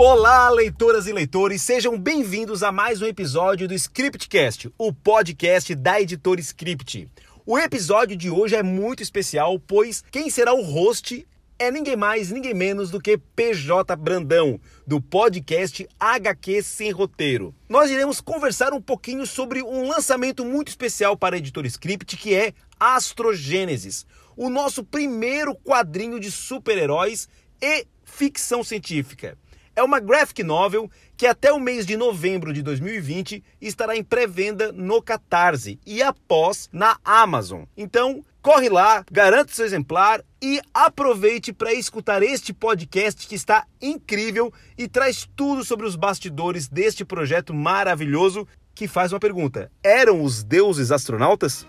Olá, leitoras e leitores, sejam bem-vindos a mais um episódio do Scriptcast, o podcast da editora Script. O episódio de hoje é muito especial, pois quem será o host é ninguém mais, ninguém menos do que PJ Brandão, do podcast HQ Sem Roteiro. Nós iremos conversar um pouquinho sobre um lançamento muito especial para a editora Script, que é Astrogênesis, o nosso primeiro quadrinho de super-heróis e ficção científica. É uma graphic novel que até o mês de novembro de 2020 estará em pré-venda no Catarse e após na Amazon. Então, corre lá, garante seu exemplar e aproveite para escutar este podcast que está incrível e traz tudo sobre os bastidores deste projeto maravilhoso que faz uma pergunta: eram os deuses astronautas?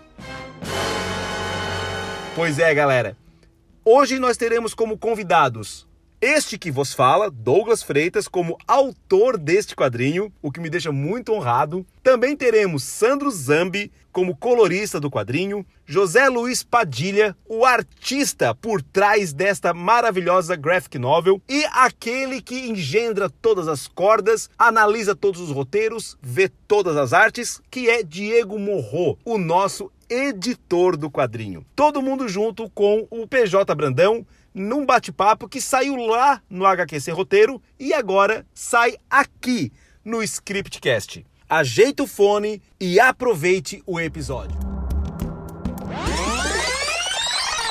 Pois é, galera. Hoje nós teremos como convidados este que vos fala, Douglas Freitas, como autor deste quadrinho, o que me deixa muito honrado. Também teremos Sandro Zambi como colorista do quadrinho, José Luiz Padilha, o artista por trás desta maravilhosa graphic novel e aquele que engendra todas as cordas, analisa todos os roteiros, vê todas as artes, que é Diego Morro, o nosso editor do quadrinho. Todo mundo junto com o PJ Brandão num bate-papo que saiu lá no HQC Roteiro e agora sai aqui no Scriptcast. Ajeite o fone e aproveite o episódio.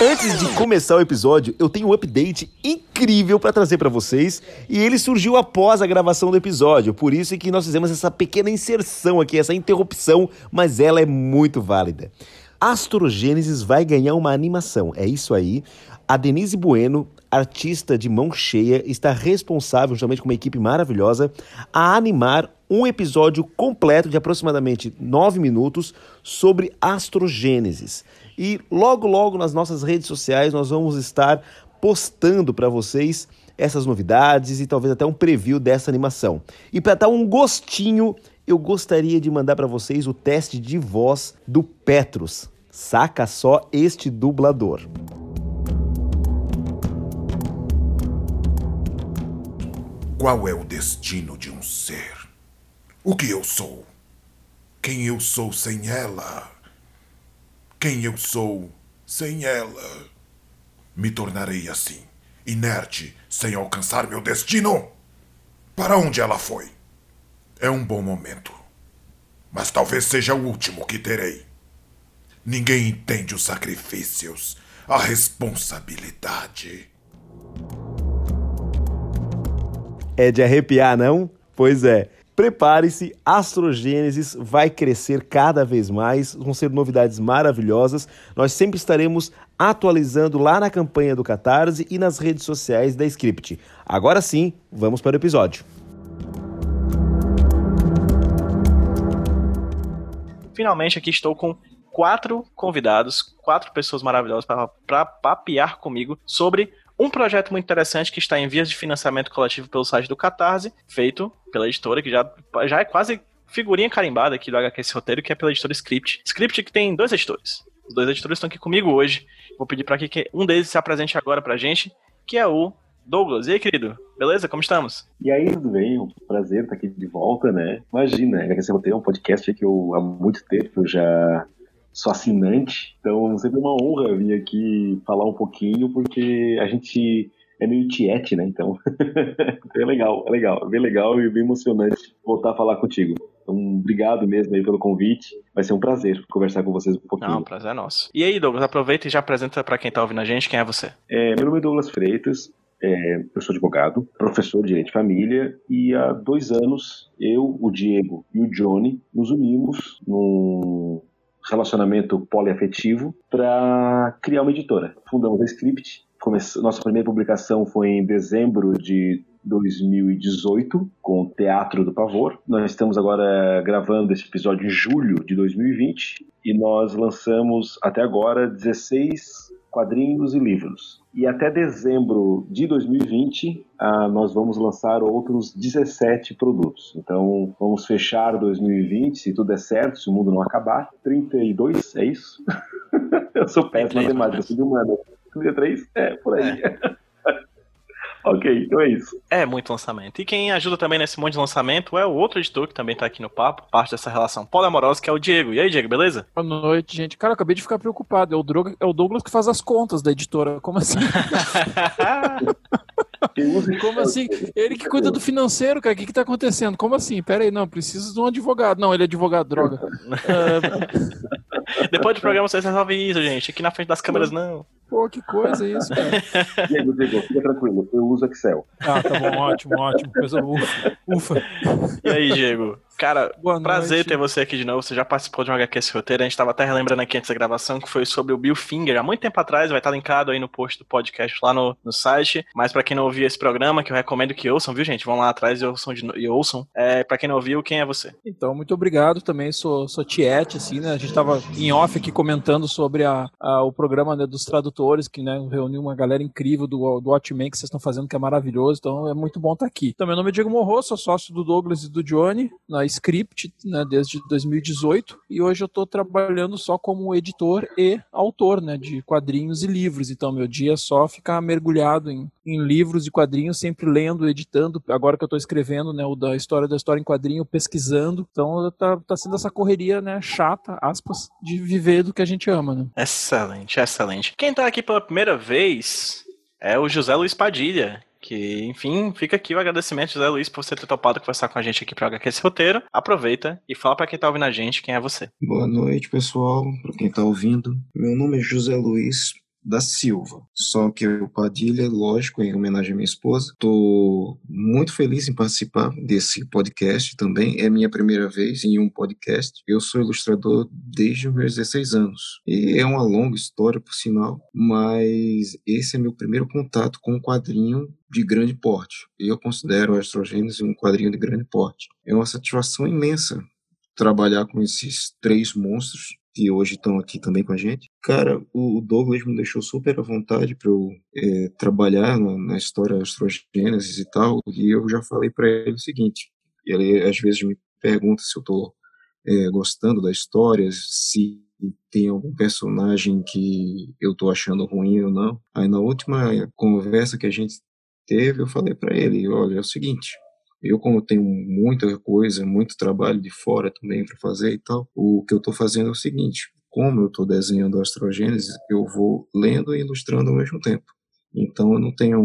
Antes de começar o episódio, eu tenho um update incrível para trazer para vocês e ele surgiu após a gravação do episódio. Por isso é que nós fizemos essa pequena inserção aqui, essa interrupção, mas ela é muito válida. Astrogênesis vai ganhar uma animação, é isso aí. A Denise Bueno, artista de mão cheia, está responsável, juntamente com uma equipe maravilhosa, a animar um episódio completo de aproximadamente nove minutos sobre astrogênesis. E logo, logo nas nossas redes sociais nós vamos estar postando para vocês essas novidades e talvez até um preview dessa animação. E para dar um gostinho, eu gostaria de mandar para vocês o teste de voz do Petrus. Saca só este dublador. Qual é o destino de um ser? O que eu sou? Quem eu sou sem ela? Quem eu sou sem ela? Me tornarei assim, inerte, sem alcançar meu destino? Para onde ela foi? É um bom momento. Mas talvez seja o último que terei. Ninguém entende os sacrifícios, a responsabilidade. É de arrepiar, não? Pois é. Prepare-se, Astrogênesis vai crescer cada vez mais, vão ser novidades maravilhosas. Nós sempre estaremos atualizando lá na campanha do Catarse e nas redes sociais da Script. Agora sim, vamos para o episódio. Finalmente aqui estou com quatro convidados, quatro pessoas maravilhosas para papear comigo sobre um projeto muito interessante que está em vias de financiamento coletivo pelo site do Catarse, feito pela editora, que já, já é quase figurinha carimbada aqui do HQS Roteiro, que é pela editora Script. Script que tem dois editores. Os dois editores estão aqui comigo hoje. Vou pedir para que um deles se apresente agora pra gente, que é o Douglas. E aí, querido? Beleza? Como estamos? E aí, tudo bem? Um prazer estar aqui de volta, né? Imagina, HQS Roteiro é um podcast que eu há muito tempo já sou assinante, então sempre é uma honra vir aqui falar um pouquinho, porque a gente é meio tiete, né? Então é legal, é legal, é bem legal e bem emocionante voltar a falar contigo. Então, obrigado mesmo aí pelo convite. Vai ser um prazer conversar com vocês um pouquinho. Não, prazer é nosso. E aí, Douglas, aproveita e já apresenta para quem tá ouvindo a gente quem é você. É, meu nome é Douglas Freitas, é, eu sou advogado, professor de Direito de Família e há dois anos eu, o Diego e o Johnny nos unimos num relacionamento poliafetivo para criar uma editora. Fundamos a Script. Nossa primeira publicação foi em dezembro de 2018 com o Teatro do Pavor. Nós estamos agora gravando esse episódio em julho de 2020 e nós lançamos até agora 16 quadrinhos e livros. E até dezembro de 2020, ah, nós vamos lançar outros 17 produtos. Então, vamos fechar 2020, se tudo der certo, se o mundo não acabar. 32, é isso? Eu sou péssimo em matemática, sou de humana. 33? É, por aí. É. ok, então é isso. É muito lançamento. E quem ajuda também nesse monte de lançamento é o outro editor que também tá aqui no papo, parte dessa relação poliamorosa, que é o Diego. E aí, Diego, beleza? Boa noite, gente. Cara, eu acabei de ficar preocupado. É o, Droga, é o Douglas que faz as contas da editora. Como assim? Como assim? Ele que cuida do financeiro, cara. O que, que tá acontecendo? Como assim? Pera aí, não, preciso de um advogado. Não, ele é advogado, droga. Depois do programa vocês resolvem isso, gente. Aqui na frente das câmeras, não. Pô, que coisa isso, cara. Diego, Diego, fica tranquilo. Eu uso Excel. Ah, tá bom, ótimo, ótimo. Coisa ufa. ufa. E aí, Diego? Cara, Boa prazer noite. ter você aqui de novo. Você já participou de um HQ esse roteiro. A gente tava até relembrando aqui antes da gravação que foi sobre o Bill Finger. Há muito tempo atrás, vai estar linkado aí no post do podcast lá no, no site. Mas para quem não ouviu esse programa, que eu recomendo que ouçam, viu, gente? Vão lá atrás e ouçam. De, e ouçam. É, pra quem não ouviu, quem é você? Então, muito obrigado também. Sou, sou Tiete, assim, né? A gente tava em off aqui comentando sobre a, a o programa né, dos tradutores, que né, reuniu uma galera incrível do, do Watchmen que vocês estão fazendo, que é maravilhoso. Então, é muito bom estar aqui. Então, meu nome é Diego Morro, sou sócio do Douglas e do Johnny na Script né, desde 2018 e hoje eu estou trabalhando só como editor e autor né, de quadrinhos e livros. Então meu dia é só ficar mergulhado em, em livros e quadrinhos, sempre lendo, editando. Agora que eu estou escrevendo né, o da história da história em quadrinho, pesquisando. Então tá, tá sendo essa correria né, chata, aspas, de viver do que a gente ama. Né? Excelente, excelente. Quem está aqui pela primeira vez é o José Luiz Padilha, que, enfim, fica aqui o agradecimento, José Luiz, por você ter topado conversar com a gente aqui para HQ esse roteiro. Aproveita e fala para quem tá ouvindo a gente quem é você. Boa noite, pessoal, para quem tá ouvindo. Meu nome é José Luiz, da Silva. Só que o Padilha, lógico, em homenagem à minha esposa. Estou muito feliz em participar desse podcast também. É minha primeira vez em um podcast. Eu sou ilustrador desde os meus 16 anos. E é uma longa história, por sinal, mas esse é meu primeiro contato com um quadrinho de grande porte. Eu considero a Astrogênese um quadrinho de grande porte. É uma satisfação imensa trabalhar com esses três monstros que hoje estão aqui também com a gente. Cara, o Douglas me deixou super à vontade para eu é, trabalhar na, na história astrogênesis e tal, e eu já falei para ele o seguinte, ele às vezes me pergunta se eu estou é, gostando da história, se tem algum personagem que eu estou achando ruim ou não. Aí na última conversa que a gente teve, eu falei para ele, olha, é o seguinte, eu, como tenho muita coisa, muito trabalho de fora também para fazer e tal, o que eu estou fazendo é o seguinte: como eu estou desenhando a astrogênese, eu vou lendo e ilustrando ao mesmo tempo. Então eu não tenho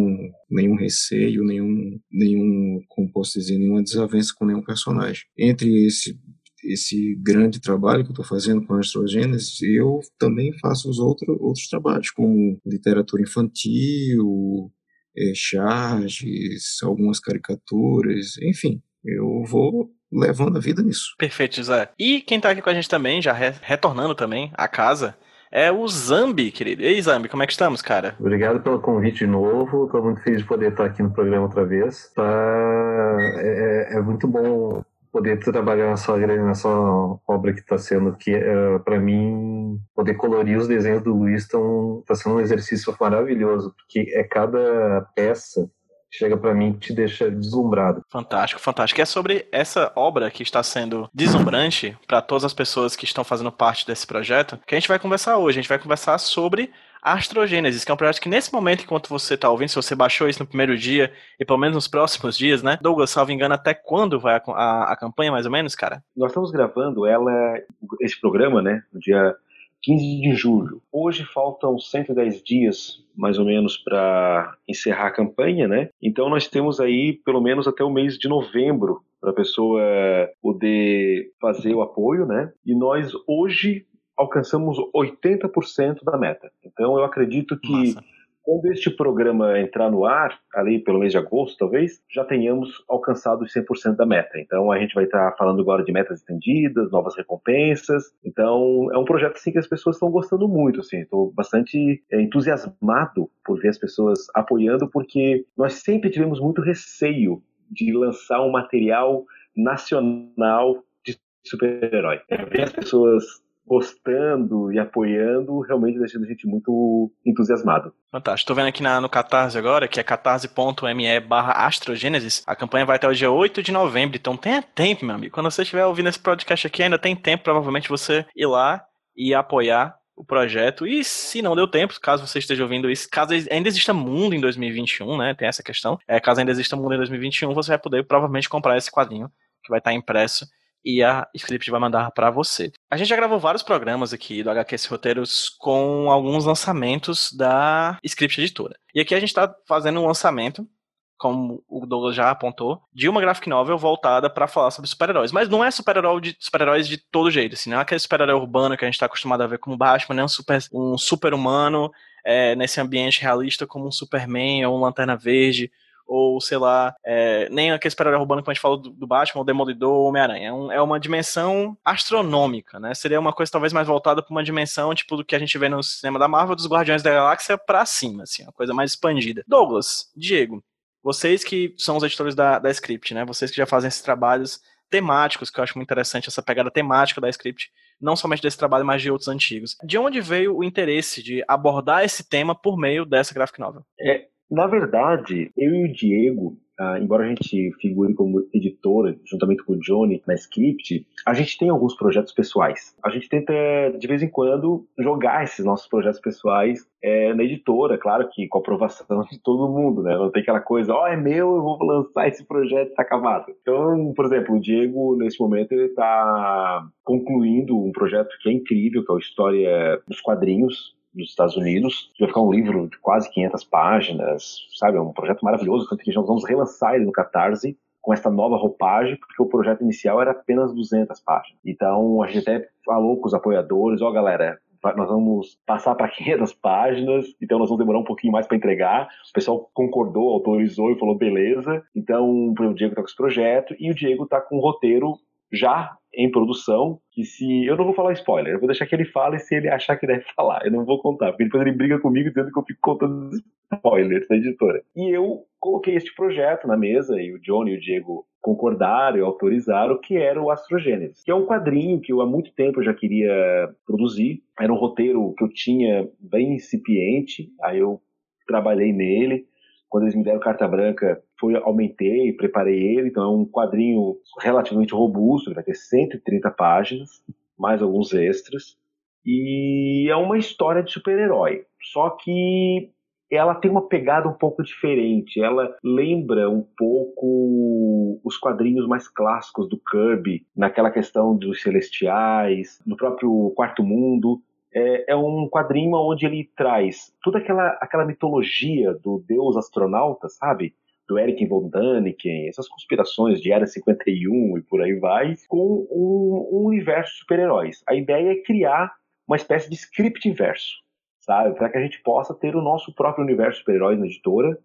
nenhum receio, nenhum, nenhum, como posso dizer, nenhuma desavença com nenhum personagem. Entre esse esse grande trabalho que eu estou fazendo com a astrogênese, eu também faço os outro, outros trabalhos, como literatura infantil, é, charges, algumas caricaturas, enfim, eu vou levando a vida nisso. Perfeito, José. E quem tá aqui com a gente também, já re retornando também à casa, é o Zambi, querido. E aí, Zambi, como é que estamos, cara? Obrigado pelo convite de novo. Estou muito feliz de poder estar aqui no programa outra vez. Tá... É, é, é muito bom poder trabalhar nessa, nessa obra que está sendo, que uh, para mim, poder colorir os desenhos do Luiz está sendo um exercício maravilhoso, porque é cada peça chega para mim que te deixa deslumbrado. Fantástico, fantástico. É sobre essa obra que está sendo deslumbrante para todas as pessoas que estão fazendo parte desse projeto que a gente vai conversar hoje. A gente vai conversar sobre Astrogênesis, que é um projeto que nesse momento, enquanto você está ouvindo, se você baixou isso no primeiro dia e pelo menos nos próximos dias, né? Douglas, salvo engano, até quando vai a, a, a campanha, mais ou menos, cara? Nós estamos gravando ela, esse programa, né? No dia 15 de julho. Hoje faltam 110 dias, mais ou menos, para encerrar a campanha, né? Então nós temos aí pelo menos até o mês de novembro para a pessoa poder fazer o apoio, né? E nós hoje alcançamos 80% da meta. Então eu acredito que Massa. quando este programa entrar no ar, ali pelo mês de agosto talvez, já tenhamos alcançado os 100% da meta. Então a gente vai estar falando agora de metas estendidas, novas recompensas. Então é um projeto assim que as pessoas estão gostando muito, assim. Estou bastante é, entusiasmado por ver as pessoas apoiando, porque nós sempre tivemos muito receio de lançar um material nacional de super-herói. Ver as pessoas gostando e apoiando, realmente deixando a gente muito entusiasmado. Fantástico. Tô vendo aqui na, no Catarse agora, que é catarse.me barra astrogênesis. A campanha vai até o dia 8 de novembro, então tenha tempo, meu amigo. Quando você estiver ouvindo esse podcast aqui, ainda tem tempo, provavelmente, você ir lá e apoiar o projeto. E se não deu tempo, caso você esteja ouvindo isso, caso ainda exista mundo em 2021, né? Tem essa questão. É, caso ainda exista mundo em 2021, você vai poder provavelmente comprar esse quadrinho que vai estar impresso e a Script vai mandar para você. A gente já gravou vários programas aqui do HQS Roteiros com alguns lançamentos da Script Editora. E aqui a gente está fazendo um lançamento como o Douglas já apontou, de uma graphic novel voltada para falar sobre super-heróis. Mas não é super-herói de super-heróis de todo jeito, assim, não é aquele super-herói urbano que a gente está acostumado a ver como Batman, nem um super um super-humano é, nesse ambiente realista como um Superman ou um Lanterna Verde ou sei lá, é, nem aquele super-herói urbano que a gente falou do, do Batman, o Demolidor ou Homem-Aranha. É, um, é, uma dimensão astronômica, né? Seria uma coisa talvez mais voltada para uma dimensão tipo do que a gente vê no cinema da Marvel, dos Guardiões da Galáxia para cima, assim, uma coisa mais expandida. Douglas, Diego, vocês que são os editores da, da Script, né? Vocês que já fazem esses trabalhos temáticos, que eu acho muito interessante, essa pegada temática da Script, não somente desse trabalho, mas de outros antigos. De onde veio o interesse de abordar esse tema por meio dessa graphic novel? É, na verdade, eu e o Diego, ah, embora a gente figure como editora, juntamente com o Johnny, na Script, a gente tem alguns projetos pessoais. A gente tenta, de vez em quando, jogar esses nossos projetos pessoais é, na editora, claro que com a aprovação de todo mundo, né? Não tem aquela coisa, ó, oh, é meu, eu vou lançar esse projeto, tá acabado. Então, por exemplo, o Diego, nesse momento, ele tá concluindo um projeto que é incrível, que é a História dos Quadrinhos, dos Estados Unidos. Vai ficar um livro de quase 500 páginas, sabe? É um projeto maravilhoso, tanto que nós vamos relançar ele no Catarse com essa nova roupagem, porque o projeto inicial era apenas 200 páginas. Então, a gente até falou com os apoiadores, ó, oh, galera, nós vamos passar para 500 páginas, então nós vamos demorar um pouquinho mais para entregar. O pessoal concordou, autorizou e falou beleza. Então, o Diego está com esse projeto e o Diego está com um roteiro já em produção, que se. Eu não vou falar spoiler, eu vou deixar que ele fale se ele achar que deve falar. Eu não vou contar, porque depois ele briga comigo dizendo que eu fico contando spoilers da editora. E eu coloquei este projeto na mesa, e o Johnny e o Diego concordaram e autorizaram, que era o Astrogênesis, que é um quadrinho que eu há muito tempo já queria produzir. Era um roteiro que eu tinha bem incipiente, aí eu trabalhei nele quando eles me deram carta branca, foi, aumentei, preparei ele, então é um quadrinho relativamente robusto, ele vai ter 130 páginas, mais alguns extras, e é uma história de super-herói. Só que ela tem uma pegada um pouco diferente. Ela lembra um pouco os quadrinhos mais clássicos do Kirby, naquela questão dos celestiais, no próprio Quarto Mundo é, é, um quadrinho onde ele traz toda aquela, aquela mitologia do deus astronauta, sabe? Do Eric von Däniken, essas conspirações de Era 51 e por aí vai, com um, um universo de super-heróis. A ideia é criar uma espécie de script inverso, sabe? Para que a gente possa ter o nosso próprio universo de super-heróis na editora,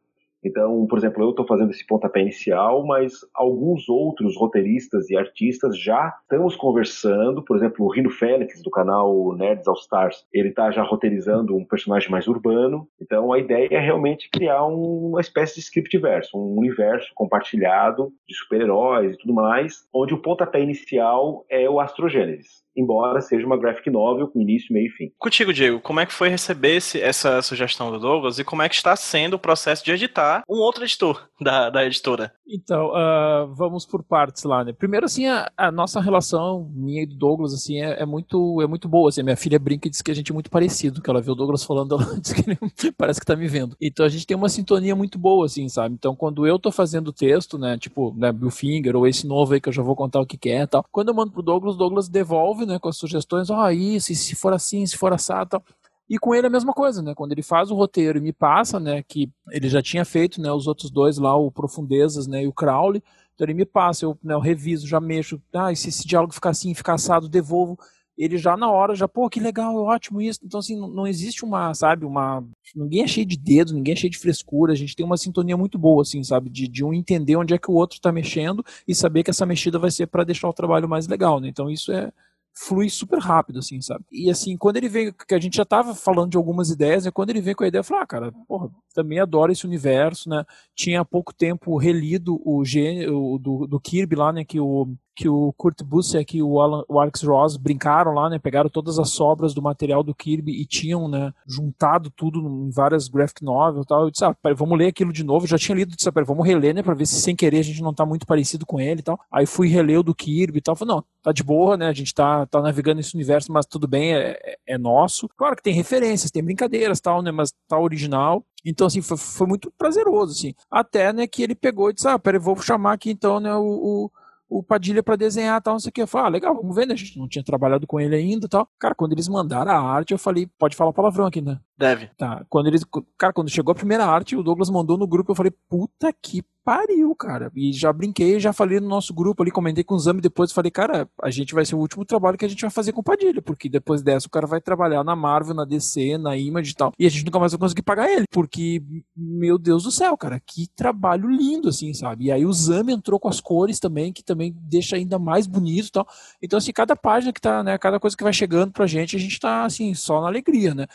então, por exemplo, eu estou fazendo esse pontapé inicial, mas alguns outros roteiristas e artistas já estamos conversando. Por exemplo, o Rino Félix, do canal Nerds All Stars, ele está já roteirizando um personagem mais urbano. Então, a ideia é realmente criar uma espécie de script verso, um universo compartilhado de super-heróis e tudo mais, onde o pontapé inicial é o Astrogênesis embora seja uma graphic novel com início, meio e fim. Contigo, Diego, como é que foi receber esse, essa sugestão do Douglas e como é que está sendo o processo de editar um outro editor da, da editora? Então, uh, vamos por partes lá, né? Primeiro, assim, a, a, nossa relação, minha e do Douglas, assim, é, é, muito, é muito boa, assim, minha filha brinca e diz que a gente é muito parecido, que ela vê o Douglas falando, ela diz que ele parece que tá me vendo. Então, a gente tem uma sintonia muito boa, assim, sabe? Então, quando eu tô fazendo o texto, né, tipo, né, Bill Finger ou esse novo aí que eu já vou contar o que que é e tal, quando eu mando pro Douglas, o Douglas devolve, né, com as sugestões, ó, oh, isso, se for assim, se for assado tal. E com ele é a mesma coisa, né? Quando ele faz o roteiro e me passa, né, que ele já tinha feito, né, os outros dois lá, o Profundezas, né, e o Crowley, então ele me passa, eu, né, eu reviso, já mexo, ah, se esse diálogo ficar assim, ficar assado, devolvo. Ele já na hora, já, pô, que legal, ótimo isso. Então, assim, não, não existe uma, sabe, uma. Ninguém é cheio de dedos, ninguém é cheio de frescura. A gente tem uma sintonia muito boa, assim, sabe, de, de um entender onde é que o outro está mexendo e saber que essa mexida vai ser para deixar o trabalho mais legal, né? Então, isso é, flui super rápido, assim, sabe? E assim, quando ele veio, que a gente já tava falando de algumas ideias, né? Quando ele veio com a ideia, eu falei, ah, cara, porra, também adoro esse universo, né? Tinha há pouco tempo relido o gênero do, do Kirby lá, né? Que o, que o Kurt Busiek e o, Alan, o Alex Ross brincaram lá, né? Pegaram todas as sobras do material do Kirby e tinham, né? Juntado tudo em várias graphic novels e tal. Eu disse, ah, pera, vamos ler aquilo de novo. Eu já tinha lido, disse, ah, pera, vamos reler, né? Pra ver se sem querer a gente não tá muito parecido com ele e tal. Aí fui reler o do Kirby e tal. Falei, não, tá de boa, né? A gente tá, tá navegando nesse universo, mas tudo bem, é, é, é nosso. Claro que tem referências, tem brincadeiras tal, né? Mas tá original. Então, assim, foi, foi muito prazeroso, assim. Até, né, que ele pegou e disse, ah, peraí, vou chamar aqui então, né, o, o o Padilha para desenhar tal, não sei o que. Eu falei, ah, legal, vamos ver, né? A gente não tinha trabalhado com ele ainda tal. Cara, quando eles mandaram a arte, eu falei, pode falar palavrão aqui, né? Deve. Tá. Quando eles. Cara, quando chegou a primeira arte, o Douglas mandou no grupo, eu falei, puta que pariu, cara. E já brinquei, já falei no nosso grupo ali, comentei com o Zami depois, falei, cara, a gente vai ser o último trabalho que a gente vai fazer com o Padilha, porque depois dessa o cara vai trabalhar na Marvel, na DC, na Image e tal, e a gente nunca mais vai conseguir pagar ele, porque, meu Deus do céu, cara, que trabalho lindo, assim, sabe? E aí o Zami entrou com as cores também, que também deixa ainda mais bonito e tal. Então, assim, cada página que tá, né, cada coisa que vai chegando pra gente, a gente tá, assim, só na alegria, né?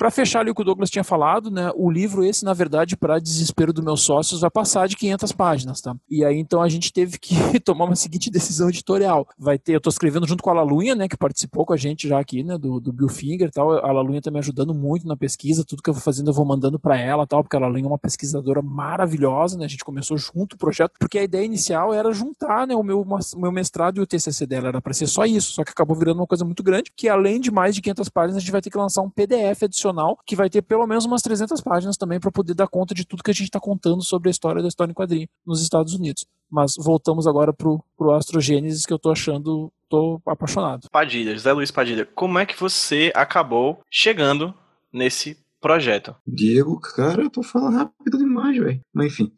Para fechar ali o que o Douglas tinha falado, né, o livro esse, na verdade, para desespero dos meus sócios, vai passar de 500 páginas, tá? E aí, então, a gente teve que tomar uma seguinte decisão editorial. Vai ter, eu estou escrevendo junto com a Lalunha, né, que participou com a gente já aqui, né, do, do Bill Finger e tal. A Lalunha tá me ajudando muito na pesquisa, tudo que eu vou fazendo eu vou mandando para ela tal, porque a Lalunha é uma pesquisadora maravilhosa, né, a gente começou junto o projeto, porque a ideia inicial era juntar, né, o meu, meu mestrado e o TCC dela, era para ser só isso, só que acabou virando uma coisa muito grande, que além de mais de 500 páginas, a gente vai ter que lançar um PDF adicional que vai ter pelo menos umas 300 páginas também para poder dar conta de tudo que a gente está contando sobre a história da história em quadrinho nos Estados Unidos. Mas voltamos agora pro, pro Astrogênesis que eu tô achando, tô apaixonado. Padilha, José Luiz Padilha, como é que você acabou chegando nesse projeto? Diego, cara, eu tô falando rápido demais, velho. Mas enfim.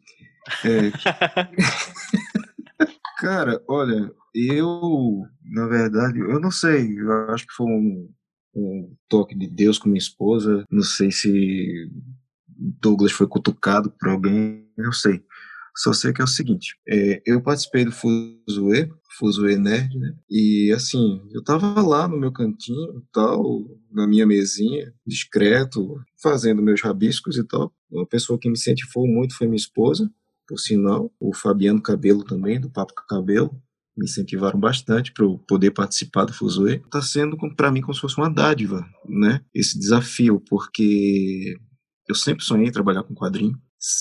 É... cara, olha, eu, na verdade, eu não sei, eu acho que foi um, um toque de Deus com minha esposa. Não sei se Douglas foi cutucado por alguém, não sei. Só sei que é o seguinte, é, eu participei do Fuzue, Fuzue Nerd, né? E assim, eu tava lá no meu cantinho tal, na minha mesinha, discreto, fazendo meus rabiscos e tal. Uma pessoa que me incentivou muito foi minha esposa, por sinal, o Fabiano Cabelo também, do Papo Cabelo me incentivaram bastante para eu poder participar do Fuzue. Está sendo para mim como se fosse uma dádiva, né? Esse desafio, porque eu sempre sonhei em trabalhar com quadrinho.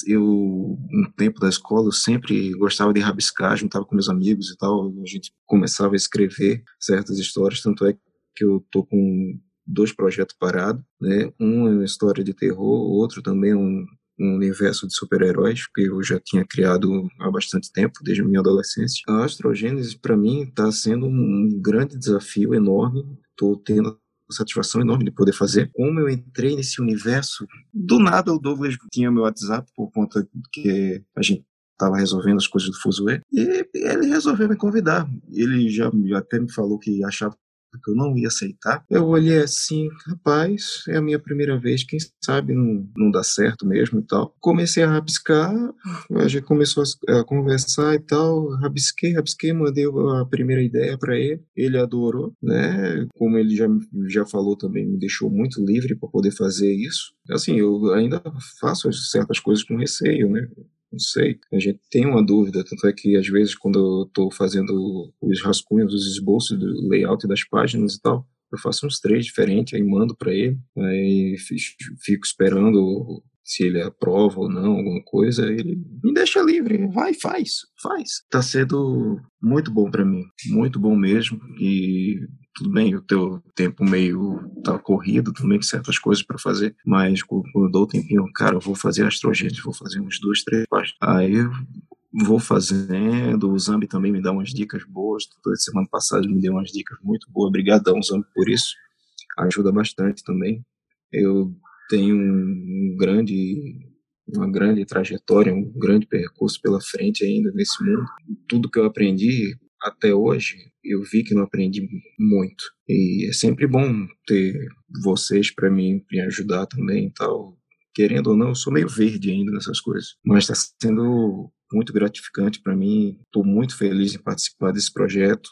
Eu, no tempo da escola, eu sempre gostava de rabiscar, juntava com meus amigos e tal. A gente começava a escrever certas histórias, tanto é que eu tô com dois projetos parados, né? Um é uma história de terror, outro também é um um universo de super-heróis que eu já tinha criado há bastante tempo, desde minha adolescência. A astrogênese, para mim, está sendo um grande desafio enorme. Estou tendo satisfação enorme de poder fazer. Como eu entrei nesse universo, do nada o Douglas tinha meu WhatsApp por conta que a gente estava resolvendo as coisas do Fuzue e ele resolveu me convidar. Ele já até me falou que achava que eu não ia aceitar. Eu olhei assim, rapaz, é a minha primeira vez, quem sabe não, não dá certo mesmo e tal. Comecei a rabiscar, a gente começou a, conversar e tal, rabisquei, rabisquei, mandei a primeira ideia para ele, ele adorou, né? Como ele já, já falou também, me deixou muito livre para poder fazer isso. Assim, eu ainda faço certas coisas com receio, né? Não sei. A gente tem uma dúvida, tanto é que às vezes quando eu estou fazendo os rascunhos, os esboços do layout das páginas e tal, eu faço uns três diferentes, aí mando para ele, aí fico esperando se ele aprova ou não alguma coisa, ele me deixa livre, vai, faz, faz. Tá sendo muito bom para mim, muito bom mesmo e tudo bem, o teu tempo meio tá corrido também, com certas coisas para fazer, mas quando eu dou o tempinho, cara, eu vou fazer astrogênese, vou fazer uns duas, três páginas. Aí eu vou fazendo, o Zambi também me dá umas dicas boas, toda semana passada me deu umas dicas muito boas, obrigadão Zambi por isso, ajuda bastante também. Eu tenho um grande uma grande trajetória, um grande percurso pela frente ainda nesse mundo. Tudo que eu aprendi até hoje eu vi que não aprendi muito. E é sempre bom ter vocês para mim me ajudar também e tal. Querendo ou não, eu sou meio verde ainda nessas coisas. Mas está sendo muito gratificante para mim. Estou muito feliz em participar desse projeto.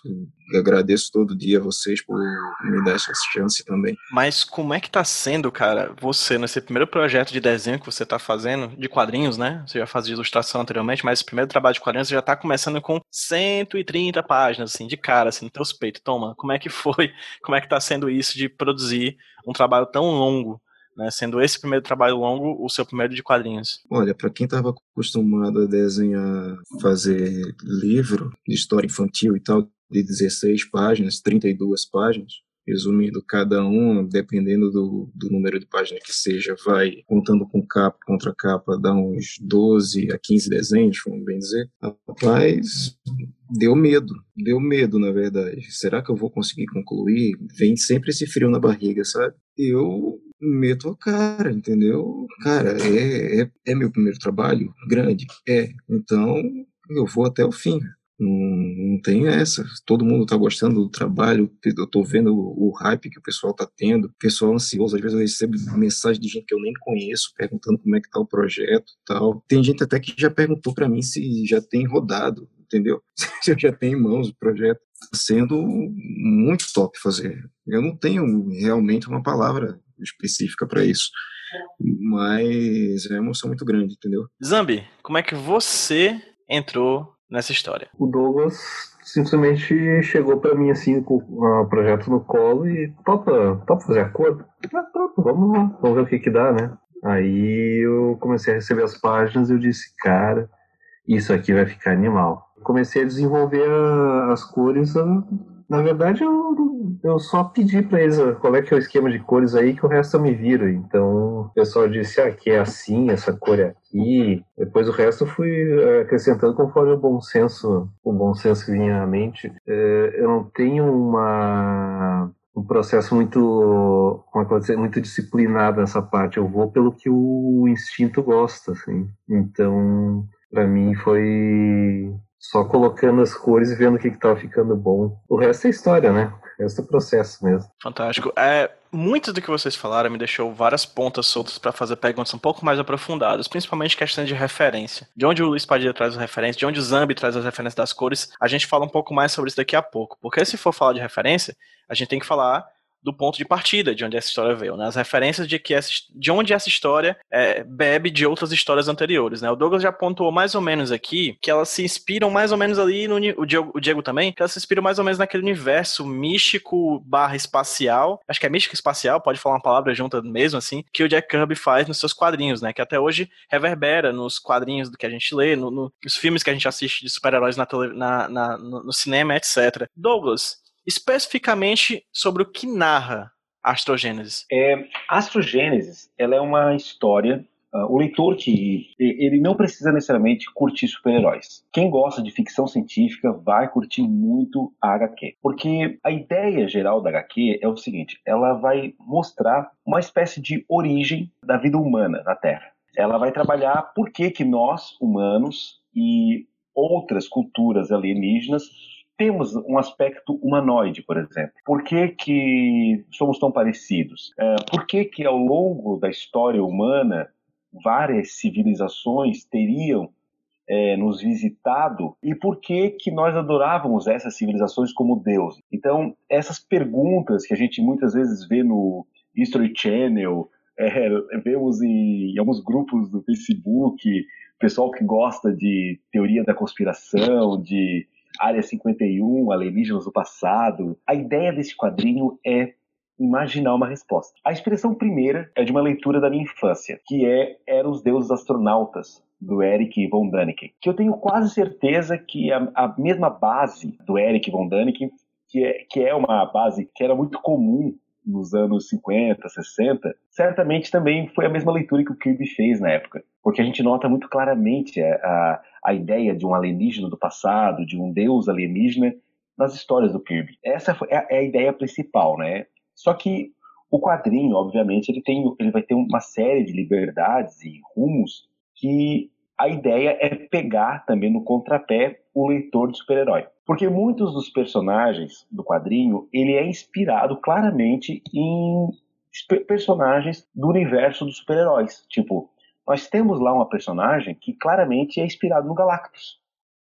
Eu agradeço todo dia a vocês por me dar essa chance também. Mas como é que tá sendo, cara, você nesse primeiro projeto de desenho que você tá fazendo, de quadrinhos, né? Você já fazia ilustração anteriormente, mas esse primeiro trabalho de quadrinhos você já tá começando com 130 páginas, assim, de cara, assim, no teus peitos. Toma, como é que foi? Como é que tá sendo isso de produzir um trabalho tão longo? Né, sendo esse primeiro trabalho longo o seu primeiro de quadrinhos? Olha, para quem estava acostumado a desenhar, fazer livro de história infantil e tal, de 16 páginas, 32 páginas, resumindo, cada um, dependendo do, do número de páginas que seja, vai contando com capa, contra capa, dá uns 12 a 15 desenhos, vamos bem dizer. Rapaz, deu medo, deu medo, na verdade. Será que eu vou conseguir concluir? Vem sempre esse frio na barriga, sabe? Eu meto a cara, entendeu? Cara, é, é, é meu primeiro trabalho grande? É. Então, eu vou até o fim. Não, não tem essa. Todo mundo está gostando do trabalho. Eu estou vendo o, o, hype que o pessoal está tendo. O pessoal ansioso. Às vezes eu recebo mensagem de gente que eu nem conheço perguntando como é que tá o projeto tal. Tem gente até que já perguntou para mim se já tem rodado, entendeu? Se eu já tenho em mãos o projeto. Tá sendo muito top fazer. Eu não tenho realmente uma palavra específica para isso. Mas é uma emoção muito grande, entendeu? Zambi, como é que você entrou nessa história? O Douglas simplesmente chegou para mim assim com o projeto no colo e topa, topa fazer acordo? Ah, topa, vamos lá, vamos ver o que que dá, né? Aí eu comecei a receber as páginas e eu disse, cara, isso aqui vai ficar animal. Comecei a desenvolver as cores, na verdade eu eu só pedi para eles qual é que é o esquema de cores aí que o resto eu me viro. Então o pessoal disse, ah, que é assim, essa cor é aqui. Depois o resto eu fui eh, acrescentando conforme o bom senso, o bom senso vinha à mente. É, eu não tenho uma um processo muito, como é que muito disciplinado nessa parte. Eu vou pelo que o instinto gosta, assim. Então, para mim foi só colocando as cores e vendo o que estava ficando bom. O resto é história, né? Esse é o processo mesmo. Fantástico. É, muito do que vocês falaram me deixou várias pontas soltas para fazer perguntas um pouco mais aprofundadas, principalmente questões de referência. De onde o Luiz Padilha traz as referências, de onde o Zambi traz as referências das cores, a gente fala um pouco mais sobre isso daqui a pouco. Porque se for falar de referência, a gente tem que falar do ponto de partida de onde essa história veio, né? As referências de que essa, de onde essa história é, bebe de outras histórias anteriores, né? O Douglas já pontuou mais ou menos aqui que elas se inspiram mais ou menos ali no o Diego, o Diego também, que elas se inspiram mais ou menos naquele universo místico barra espacial, acho que é místico espacial, pode falar uma palavra junta mesmo assim, que o Jack Kirby faz nos seus quadrinhos, né? Que até hoje reverbera nos quadrinhos do que a gente lê, no, no, nos filmes que a gente assiste de super-heróis na, na, na, no, no cinema, etc. Douglas, especificamente sobre o que narra Astrogênesis. É, Astrogênesis, ela é uma história Uh, o leitor que ele não precisa necessariamente curtir super-heróis. Quem gosta de ficção científica vai curtir muito a HQ, porque a ideia geral da HQ é o seguinte: ela vai mostrar uma espécie de origem da vida humana na Terra. Ela vai trabalhar por que que nós humanos e outras culturas alienígenas temos um aspecto humanoide, por exemplo. Por que, que somos tão parecidos? É, por que, que ao longo da história humana várias civilizações teriam é, nos visitado e por que que nós adorávamos essas civilizações como Deus? Então essas perguntas que a gente muitas vezes vê no History Channel, é, vemos em, em alguns grupos do Facebook, pessoal que gosta de teoria da conspiração, de Área 51, Alienígenas do Passado. A ideia desse quadrinho é imaginar uma resposta. A expressão primeira é de uma leitura da minha infância, que é Eram os Deuses Astronautas, do Eric von Däniken, que eu tenho quase certeza que a, a mesma base do Eric von Däniken, que é, que é uma base que era muito comum nos anos 50, 60, certamente também foi a mesma leitura que o Kirby fez na época. Porque a gente nota muito claramente a, a, a ideia de um alienígena do passado, de um deus alienígena, nas histórias do Kirby. Essa é a, é a ideia principal, né? Só que o quadrinho, obviamente, ele, tem, ele vai ter uma série de liberdades e rumos que a ideia é pegar também no contrapé o leitor de super-herói. Porque muitos dos personagens do quadrinho, ele é inspirado claramente em personagens do universo dos super-heróis. Tipo, nós temos lá uma personagem que claramente é inspirado no Galactus.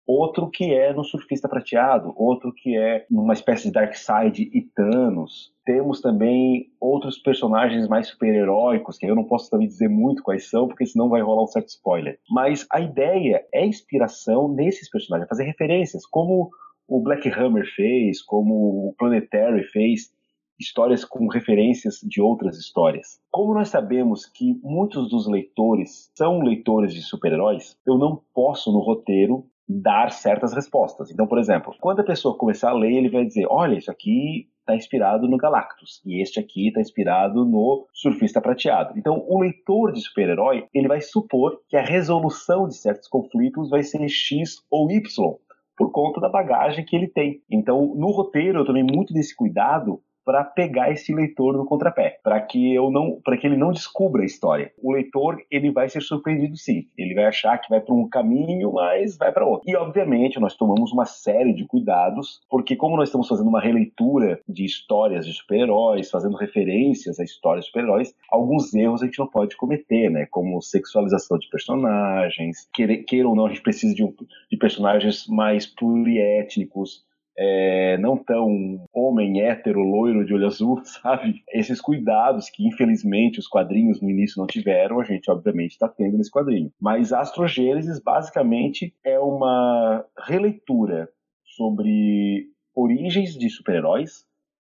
Outro que é no Surfista Prateado, outro que é numa espécie de Darkseid e Thanos. Temos também outros personagens mais super-heróicos, que eu não posso também dizer muito quais são, porque senão vai rolar um certo spoiler. Mas a ideia é inspiração nesses personagens, fazer referências, como o Black Hammer fez, como o Planetary fez, histórias com referências de outras histórias. Como nós sabemos que muitos dos leitores são leitores de super-heróis, eu não posso no roteiro dar certas respostas. Então, por exemplo, quando a pessoa começar a ler, ele vai dizer: olha, isso aqui está inspirado no Galactus e este aqui está inspirado no Surfista Prateado. Então, o leitor de super-herói ele vai supor que a resolução de certos conflitos vai ser X ou Y por conta da bagagem que ele tem. Então, no roteiro eu tomei muito desse cuidado para pegar esse leitor no contrapé, para que eu não, para que ele não descubra a história. O leitor ele vai ser surpreendido sim, ele vai achar que vai para um caminho, mas vai para outro. E obviamente nós tomamos uma série de cuidados, porque como nós estamos fazendo uma releitura de histórias de super-heróis, fazendo referências a histórias de super-heróis, alguns erros a gente não pode cometer, né? Como sexualização de personagens, queira, ou não a gente precisa de, um, de personagens mais pluriétnicos é, não tão homem hétero, loiro de olho azul, sabe? Esses cuidados que, infelizmente, os quadrinhos no início não tiveram, a gente, obviamente, está tendo nesse quadrinho. Mas Astrogênesis, basicamente, é uma releitura sobre origens de super-heróis,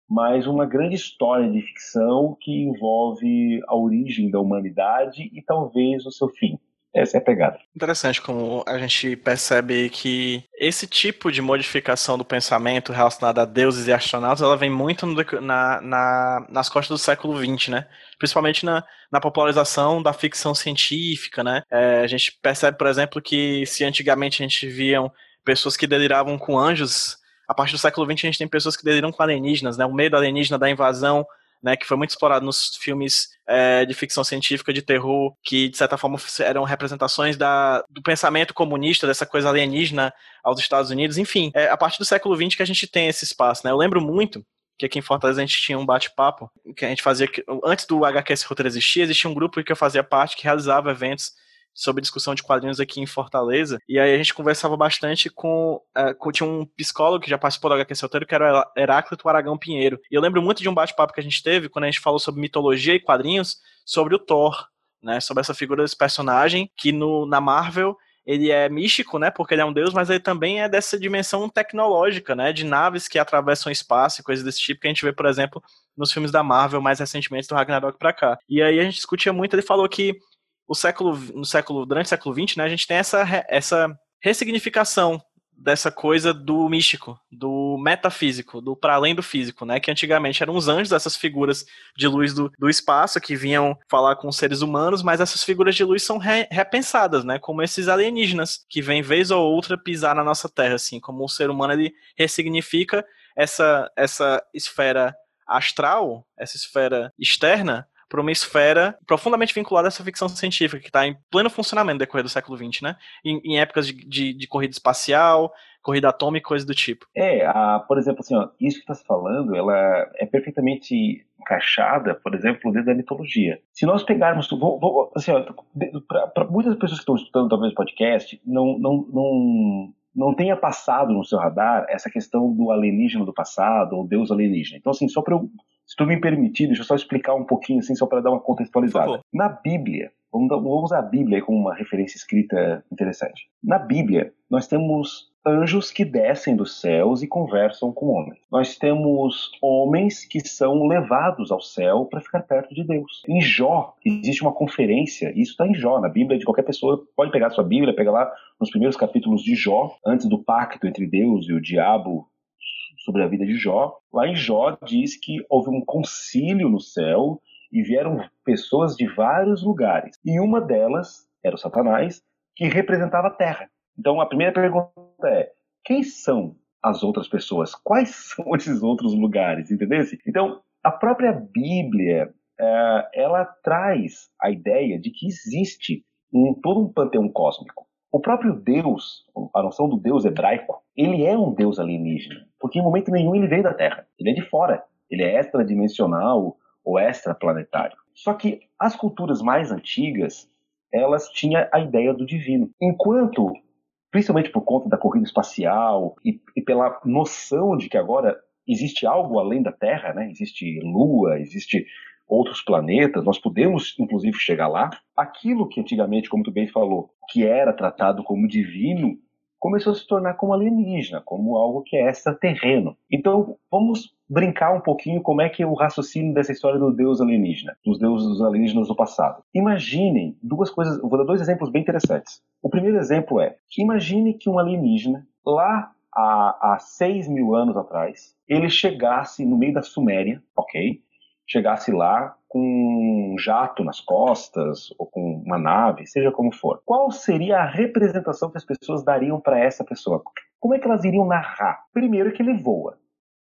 mas uma grande história de ficção que envolve a origem da humanidade e talvez o seu fim. Essa é a pegada. Interessante como a gente percebe que esse tipo de modificação do pensamento relacionado a deuses e astronautas, ela vem muito no, na, na, nas costas do século XX, né? Principalmente na, na popularização da ficção científica, né? É, a gente percebe, por exemplo, que se antigamente a gente viam pessoas que deliravam com anjos, a partir do século XX a gente tem pessoas que deliram com alienígenas, né? O medo alienígena da invasão né, que foi muito explorado nos filmes é, de ficção científica, de terror, que de certa forma eram representações da, do pensamento comunista, dessa coisa alienígena aos Estados Unidos. Enfim, é a partir do século XX que a gente tem esse espaço. Né? Eu lembro muito que aqui em Fortaleza a gente tinha um bate-papo que a gente fazia antes do HQS Roteiro existir, existia um grupo que eu fazia parte que realizava eventos sobre discussão de quadrinhos aqui em Fortaleza. E aí a gente conversava bastante com. Uh, com tinha um psicólogo que já participou do HQ Solteiro, que era o Heráclito Aragão Pinheiro. E eu lembro muito de um bate-papo que a gente teve quando a gente falou sobre mitologia e quadrinhos, sobre o Thor. Né, sobre essa figura desse personagem que no, na Marvel ele é místico, né? Porque ele é um deus, mas ele também é dessa dimensão tecnológica, né? De naves que atravessam espaço e coisas desse tipo que a gente vê, por exemplo, nos filmes da Marvel mais recentemente do Ragnarok pra cá. E aí a gente discutia muito, ele falou que o século, no século, durante o século XX, né, a gente tem essa, essa ressignificação dessa coisa do místico, do metafísico, do para além do físico, né? Que antigamente eram os anjos, essas figuras de luz do, do espaço que vinham falar com os seres humanos, mas essas figuras de luz são re, repensadas, né? Como esses alienígenas que vêm vez ou outra pisar na nossa Terra, assim, como o ser humano ele ressignifica essa essa esfera astral, essa esfera externa para uma esfera profundamente vinculada a essa ficção científica, que está em pleno funcionamento no decorrer do século XX, né? Em, em épocas de, de, de, corrida espacial, corrida atômica, coisas do tipo. É, a, por exemplo, assim, ó, isso que está se falando, ela é perfeitamente encaixada, por exemplo, dentro da mitologia. Se nós pegarmos, vou, vou, assim, para muitas pessoas que estão escutando talvez o podcast, não, não, não, não tenha passado no seu radar essa questão do alienígena do passado, ou Deus alienígena. Então, assim, só para eu se tu me permitir, deixa eu só explicar um pouquinho, assim, só para dar uma contextualizada. Na Bíblia, vamos, vamos usar a Bíblia como uma referência escrita interessante. Na Bíblia, nós temos anjos que descem dos céus e conversam com homens. Nós temos homens que são levados ao céu para ficar perto de Deus. Em Jó, existe uma conferência, isso está em Jó, na Bíblia de qualquer pessoa, pode pegar a sua Bíblia, pegar lá nos primeiros capítulos de Jó, antes do pacto entre Deus e o diabo sobre a vida de Jó. Lá em Jó diz que houve um concílio no céu e vieram pessoas de vários lugares. E uma delas era o Satanás, que representava a terra. Então a primeira pergunta é: quem são as outras pessoas? Quais são esses outros lugares? Entendeu? Então a própria Bíblia é, ela traz a ideia de que existe um, todo um panteão cósmico. O próprio Deus, a noção do Deus hebraico, ele é um Deus alienígena, porque em momento nenhum ele veio da Terra. Ele é de fora. Ele é extradimensional ou extraplanetário. Só que as culturas mais antigas elas tinham a ideia do divino. Enquanto, principalmente por conta da corrida espacial e, e pela noção de que agora existe algo além da Terra, né? Existe Lua, existe outros planetas, nós podemos inclusive chegar lá. Aquilo que antigamente, como tu bem falou, que era tratado como divino, começou a se tornar como alienígena, como algo que é extraterreno. Então, vamos brincar um pouquinho como é que é o raciocínio dessa história do deus alienígena, dos deuses alienígenas do passado. Imaginem duas coisas, vou dar dois exemplos bem interessantes. O primeiro exemplo é, imagine que um alienígena, lá há, há 6 mil anos atrás, ele chegasse no meio da Suméria, ok? Chegasse lá com um jato nas costas ou com uma nave, seja como for. Qual seria a representação que as pessoas dariam para essa pessoa? Como é que elas iriam narrar? Primeiro que ele voa.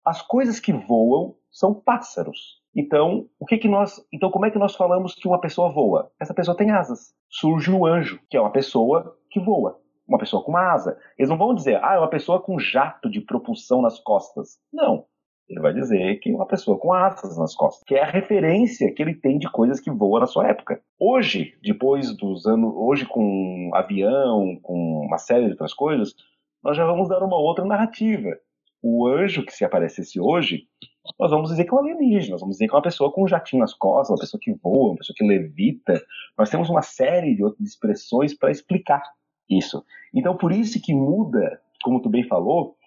As coisas que voam são pássaros. Então, o que que nós, então como é que nós falamos que uma pessoa voa? Essa pessoa tem asas. Surge o anjo, que é uma pessoa que voa, uma pessoa com uma asa. Eles não vão dizer, ah, é uma pessoa com jato de propulsão nas costas. Não. Ele vai dizer que uma pessoa com asas nas costas, que é a referência que ele tem de coisas que voam na sua época. Hoje, depois dos anos, hoje com avião, com uma série de outras coisas, nós já vamos dar uma outra narrativa. O anjo que se aparecesse hoje, nós vamos dizer que é um alienígena, nós vamos dizer que é uma pessoa com um jatinho nas costas, uma pessoa que voa, uma pessoa que levita. Nós temos uma série de outras expressões para explicar isso. Então, por isso que muda, como tu bem falou,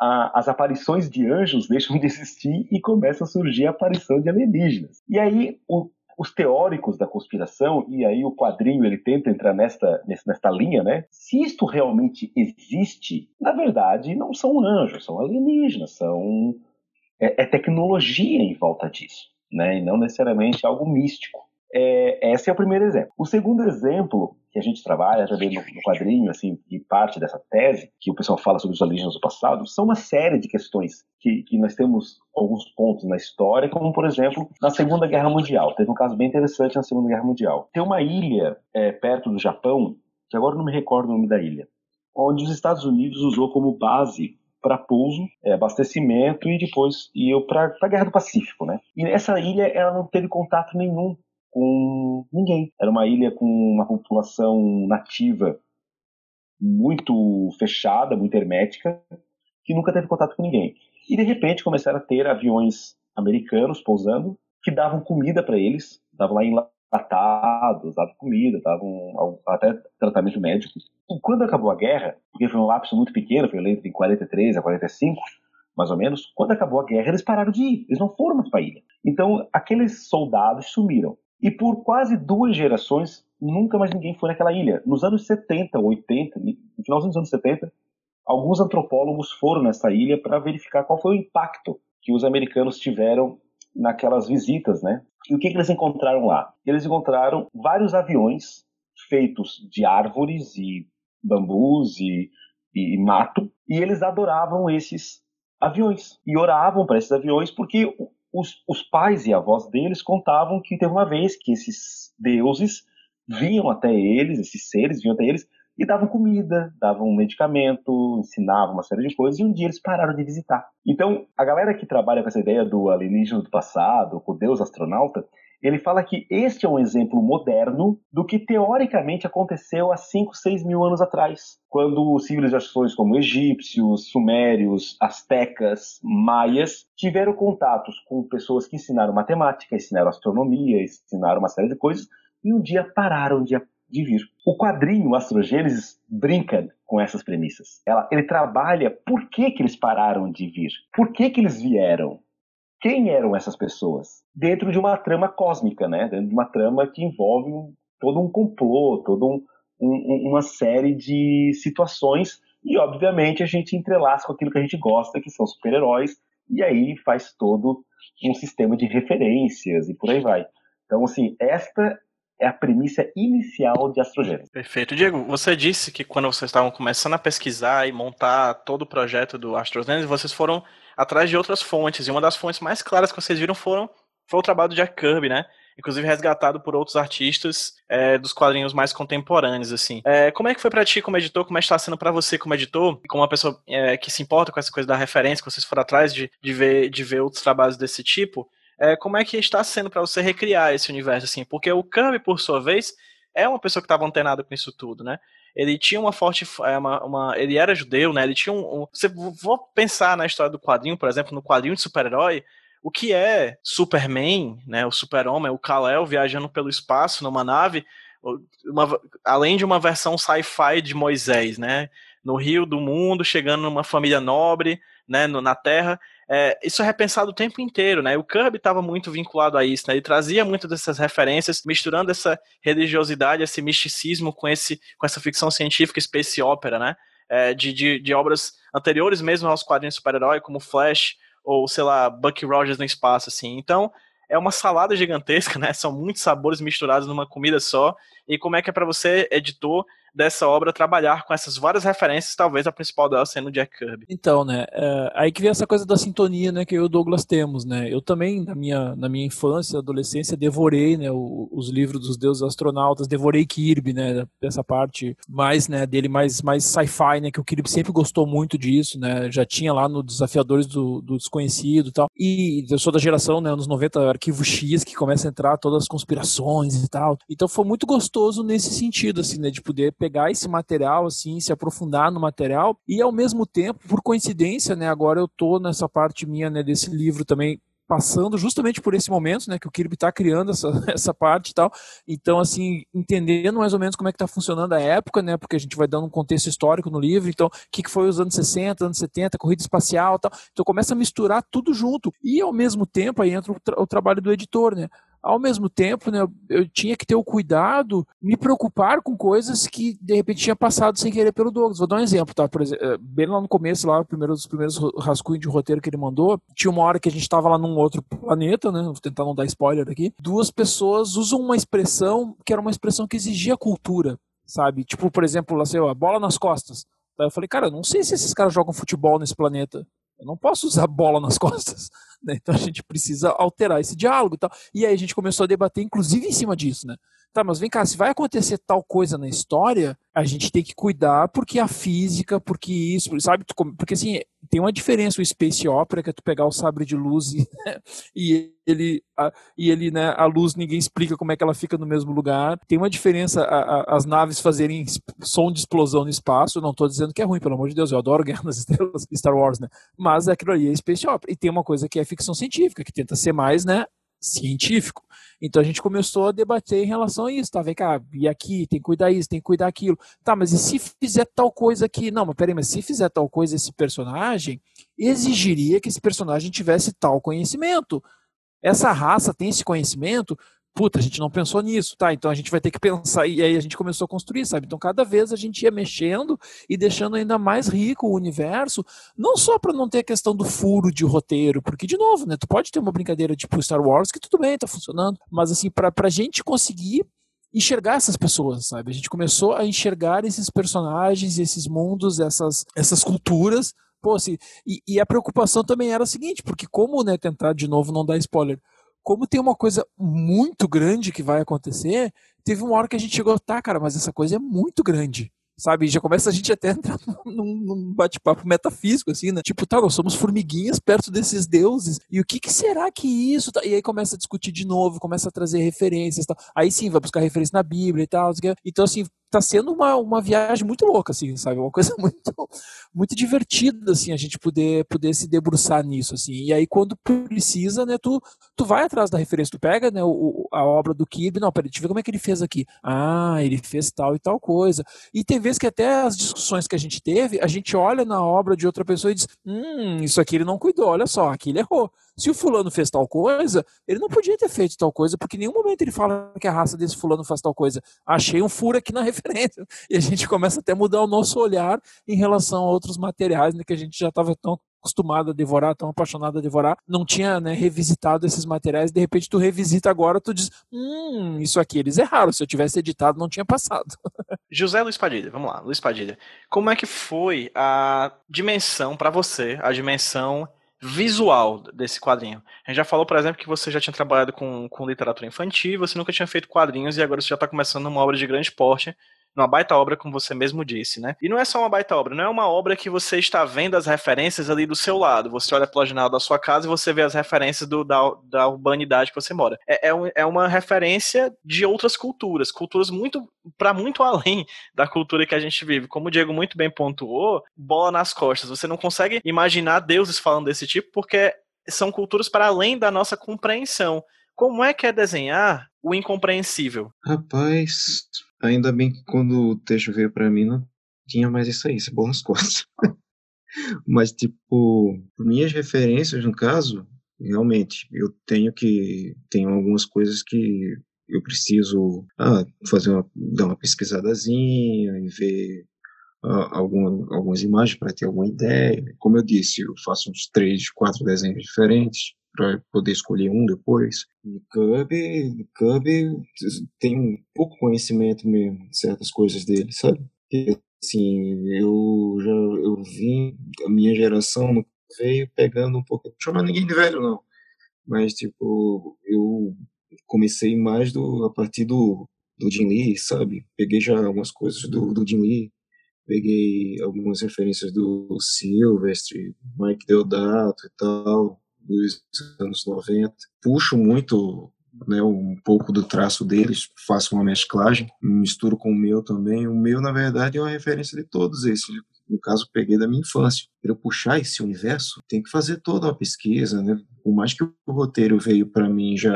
a, as aparições de anjos deixam de existir e começa a surgir a aparição de alienígenas. E aí o, os teóricos da conspiração, e aí o quadrinho ele tenta entrar nesta, nesta linha, né? Se isto realmente existe, na verdade não são anjos, são alienígenas, são é, é tecnologia em volta disso, né? E não necessariamente algo místico. É, esse é o primeiro exemplo. O segundo exemplo que a gente trabalha também no, no quadrinho, assim, e parte dessa tese, que o pessoal fala sobre os alienígenas do passado, são uma série de questões que, que nós temos alguns pontos na história, como, por exemplo, na Segunda Guerra Mundial. Teve um caso bem interessante na Segunda Guerra Mundial. Tem uma ilha é, perto do Japão, que agora não me recordo o nome da ilha, onde os Estados Unidos usou como base para pouso, é, abastecimento e depois iam para a Guerra do Pacífico, né? E essa ilha ela não teve contato nenhum com ninguém. Era uma ilha com uma população nativa muito fechada, muito hermética, que nunca teve contato com ninguém. E de repente começaram a ter aviões americanos pousando que davam comida para eles, davam lá enlatados, davam comida, davam até tratamento médico. E quando acabou a guerra, porque foi um lapso muito pequeno, foi entre 43 a 45, mais ou menos, quando acabou a guerra, eles pararam de ir, eles não foram mais para a ilha. Então, aqueles soldados sumiram. E por quase duas gerações, nunca mais ninguém foi naquela ilha. Nos anos 70, 80, no finalzinho dos anos 70, alguns antropólogos foram nessa ilha para verificar qual foi o impacto que os americanos tiveram naquelas visitas, né? E o que, que eles encontraram lá? Eles encontraram vários aviões feitos de árvores e bambus e, e, e mato, e eles adoravam esses aviões e oravam para esses aviões porque os, os pais e avós deles contavam que teve uma vez que esses deuses vinham até eles, esses seres vinham até eles e davam comida, davam medicamento, ensinavam uma série de coisas, e um dia eles pararam de visitar. Então, a galera que trabalha com essa ideia do alienígena do passado, com o deus astronauta, ele fala que este é um exemplo moderno do que teoricamente aconteceu há 5, 6 mil anos atrás, quando civilizações como egípcios, sumérios, astecas, maias tiveram contatos com pessoas que ensinaram matemática, ensinaram astronomia, ensinaram uma série de coisas, e um dia pararam de, de vir. O quadrinho Astrogênesis brinca com essas premissas. Ela, ele trabalha por que, que eles pararam de vir, por que, que eles vieram, quem eram essas pessoas? Dentro de uma trama cósmica, né? Dentro de uma trama que envolve um, todo um complô, toda um, um, uma série de situações e, obviamente, a gente entrelaça com aquilo que a gente gosta, que são super-heróis, e aí faz todo um sistema de referências e por aí vai. Então, assim, esta é a premissa inicial de Astrogênesis. Perfeito. Diego, você disse que quando vocês estavam começando a pesquisar e montar todo o projeto do Astrogênesis, vocês foram atrás de outras fontes. E uma das fontes mais claras que vocês viram foram, foi o trabalho do Jack Kirby, né? Inclusive resgatado por outros artistas é, dos quadrinhos mais contemporâneos, assim. É, como é que foi para ti como editor? Como é que está sendo para você como editor? Como uma pessoa é, que se importa com essa coisa da referência, que vocês foram atrás de, de, ver, de ver outros trabalhos desse tipo? É, como é que está sendo para você recriar esse universo, assim? Porque o Kirby, por sua vez, é uma pessoa que estava antenada com isso tudo, né? Ele tinha uma forte. É, uma, uma, ele era judeu, né? Ele tinha um, um. Você vou pensar na história do quadrinho, por exemplo, no quadrinho de super-herói. O que é Superman, né? O super-homem, o Kal-El viajando pelo espaço numa nave, uma, além de uma versão sci-fi de Moisés, né? No rio do mundo, chegando numa família nobre, né? No, na Terra é, isso é repensado o tempo inteiro, né? O Kirby estava muito vinculado a isso, né? Ele trazia muitas dessas referências, misturando essa religiosidade, esse misticismo com, esse, com essa ficção científica space opera, né? É, de, de, de, obras anteriores mesmo aos quadrinhos super-herói, como Flash, ou, sei lá, Bucky Rogers no espaço, assim. Então, é uma salada gigantesca, né? São muitos sabores misturados numa comida só. E como é que é para você, editor, dessa obra trabalhar com essas várias referências, talvez a principal dela sendo Jack Kirby. Então, né, é, aí que vem essa coisa da sintonia, né, que eu e o Douglas temos, né, eu também, na minha, na minha infância, adolescência, devorei, né, o, os livros dos deuses astronautas, devorei Kirby, né, essa parte mais, né, dele mais, mais sci-fi, né, que o Kirby sempre gostou muito disso, né, já tinha lá no Desafiadores do, do Desconhecido e tal, e eu sou da geração, né, anos 90, Arquivo X, que começa a entrar todas as conspirações e tal, então foi muito gostoso nesse sentido, assim, né, de poder pegar esse material, assim, se aprofundar no material e ao mesmo tempo, por coincidência, né, agora eu tô nessa parte minha, né, desse livro também passando justamente por esse momento, né, que o Kirby está criando essa, essa parte e tal. Então, assim, entendendo mais ou menos como é que está funcionando a época, né, porque a gente vai dando um contexto histórico no livro. Então, o que, que foi os anos 60, anos 70, corrida espacial, tal. Então, começa a misturar tudo junto. E ao mesmo tempo aí entra o, tra o trabalho do editor, né? Ao mesmo tempo, né, eu tinha que ter o cuidado, me preocupar com coisas que de repente tinha passado sem querer pelo Douglas. Vou dar um exemplo, tá? Por exemplo, eh, bem lá no começo, lá, primeiro, os primeiros rascunhos de roteiro que ele mandou, tinha uma hora que a gente estava lá num outro planeta, né? Vou tentar não dar spoiler aqui. Duas pessoas usam uma expressão que era uma expressão que exigia cultura, sabe? Tipo, por exemplo, lá, sei lá, bola nas costas. Eu falei, cara, não sei se esses caras jogam futebol nesse planeta. Eu não posso usar bola nas costas. Né? Então a gente precisa alterar esse diálogo e tal. E aí a gente começou a debater, inclusive, em cima disso, né? Tá, mas vem cá, se vai acontecer tal coisa na história, a gente tem que cuidar porque a física, porque isso, sabe? Porque assim, tem uma diferença o space opera, que é tu pegar o sabre de luz e, e ele, a, e ele, né, a luz ninguém explica como é que ela fica no mesmo lugar. Tem uma diferença a, a, as naves fazerem som de explosão no espaço. Não estou dizendo que é ruim, pelo amor de Deus, eu adoro Guerra nas Estrelas, Star Wars, né? Mas aquilo ali é space opera. E tem uma coisa que é ficção científica, que tenta ser mais, né, científico. Então a gente começou a debater em relação a isso, tá? Vem cá, e aqui, tem que cuidar isso, tem que cuidar aquilo. Tá, mas e se fizer tal coisa aqui? Não, mas peraí, mas se fizer tal coisa esse personagem, exigiria que esse personagem tivesse tal conhecimento. Essa raça tem esse conhecimento, puta, a gente não pensou nisso, tá? Então a gente vai ter que pensar, e aí a gente começou a construir, sabe? Então cada vez a gente ia mexendo e deixando ainda mais rico o universo, não só para não ter a questão do furo de roteiro, porque, de novo, né? Tu pode ter uma brincadeira tipo Star Wars que tudo bem, tá funcionando, mas assim, pra, pra gente conseguir enxergar essas pessoas, sabe? A gente começou a enxergar esses personagens, esses mundos, essas, essas culturas. Pô, assim, e, e a preocupação também era a seguinte, porque como, né, tentar de novo não dar spoiler, como tem uma coisa muito grande que vai acontecer, teve uma hora que a gente chegou, tá, cara, mas essa coisa é muito grande. Sabe, já começa a gente até entrar num, num bate-papo metafísico, assim, né? Tipo, tá, nós somos formiguinhas perto desses deuses. E o que, que será que isso tá? E aí começa a discutir de novo, começa a trazer referências. Tá? Aí sim, vai buscar referência na Bíblia e tal. Então, assim, tá sendo uma, uma viagem muito louca, assim, sabe? Uma coisa muito, muito divertida, assim, a gente poder, poder se debruçar nisso, assim. E aí, quando precisa, né, tu, tu vai atrás da referência, tu pega, né, o, a obra do Kirby, não, peraí, deixa eu ver como é que ele fez aqui. Ah, ele fez tal e tal coisa. E tem vezes que até as discussões que a gente teve, a gente olha na obra de outra pessoa e diz, hum, isso aqui ele não cuidou, olha só, aqui ele errou. Se o fulano fez tal coisa, ele não podia ter feito tal coisa, porque em nenhum momento ele fala que a raça desse fulano faz tal coisa. Achei um furo aqui na referência. E a gente começa até a mudar o nosso olhar em relação a outros materiais, né, que a gente já estava tão acostumado a devorar, tão apaixonado a devorar, não tinha né, revisitado esses materiais, de repente tu revisita agora, tu diz, hum, isso aqui eles erraram, se eu tivesse editado não tinha passado. José Luiz Padilha, vamos lá, Luiz Padilha, como é que foi a dimensão para você, a dimensão visual desse quadrinho. A gente já falou, por exemplo, que você já tinha trabalhado com, com literatura infantil, você nunca tinha feito quadrinhos e agora você já está começando uma obra de grande porte, numa baita obra, como você mesmo disse, né? E não é só uma baita obra, não é uma obra que você está vendo as referências ali do seu lado. Você olha pela janela da sua casa e você vê as referências do, da, da urbanidade que você mora. É, é, um, é uma referência de outras culturas, culturas muito para muito além da cultura que a gente vive. Como o Diego muito bem pontuou, bola nas costas. Você não consegue imaginar deuses falando desse tipo porque são culturas para além da nossa compreensão. Como é que é desenhar o incompreensível? Rapaz, ainda bem que quando o texto veio para mim não tinha mais isso aí, bom nas costas. Mas, tipo, minhas referências, no caso, realmente, eu tenho que. Tenho algumas coisas que eu preciso ah, fazer uma, dar uma pesquisadazinha e ver ah, alguma, algumas imagens para ter alguma ideia. Como eu disse, eu faço uns três, quatro desenhos diferentes para poder escolher um depois. E Cub, Cub tem um pouco conhecimento mesmo de certas coisas dele, sabe? E, assim, eu já eu vim, a minha geração veio pegando um pouco, não chama ninguém de velho não, mas tipo, eu comecei mais do a partir do do Jim Lee, sabe? Peguei já algumas coisas do, do Jim Lee, peguei algumas referências do Silvestre, Mike Deodato e tal, dos anos 90. Puxo muito né, um pouco do traço deles, faço uma mesclagem, misturo com o meu também. O meu, na verdade, é uma referência de todos esses. No caso, peguei da minha infância. Para eu puxar esse universo, tem que fazer toda uma pesquisa, né? Por mais que o roteiro veio para mim já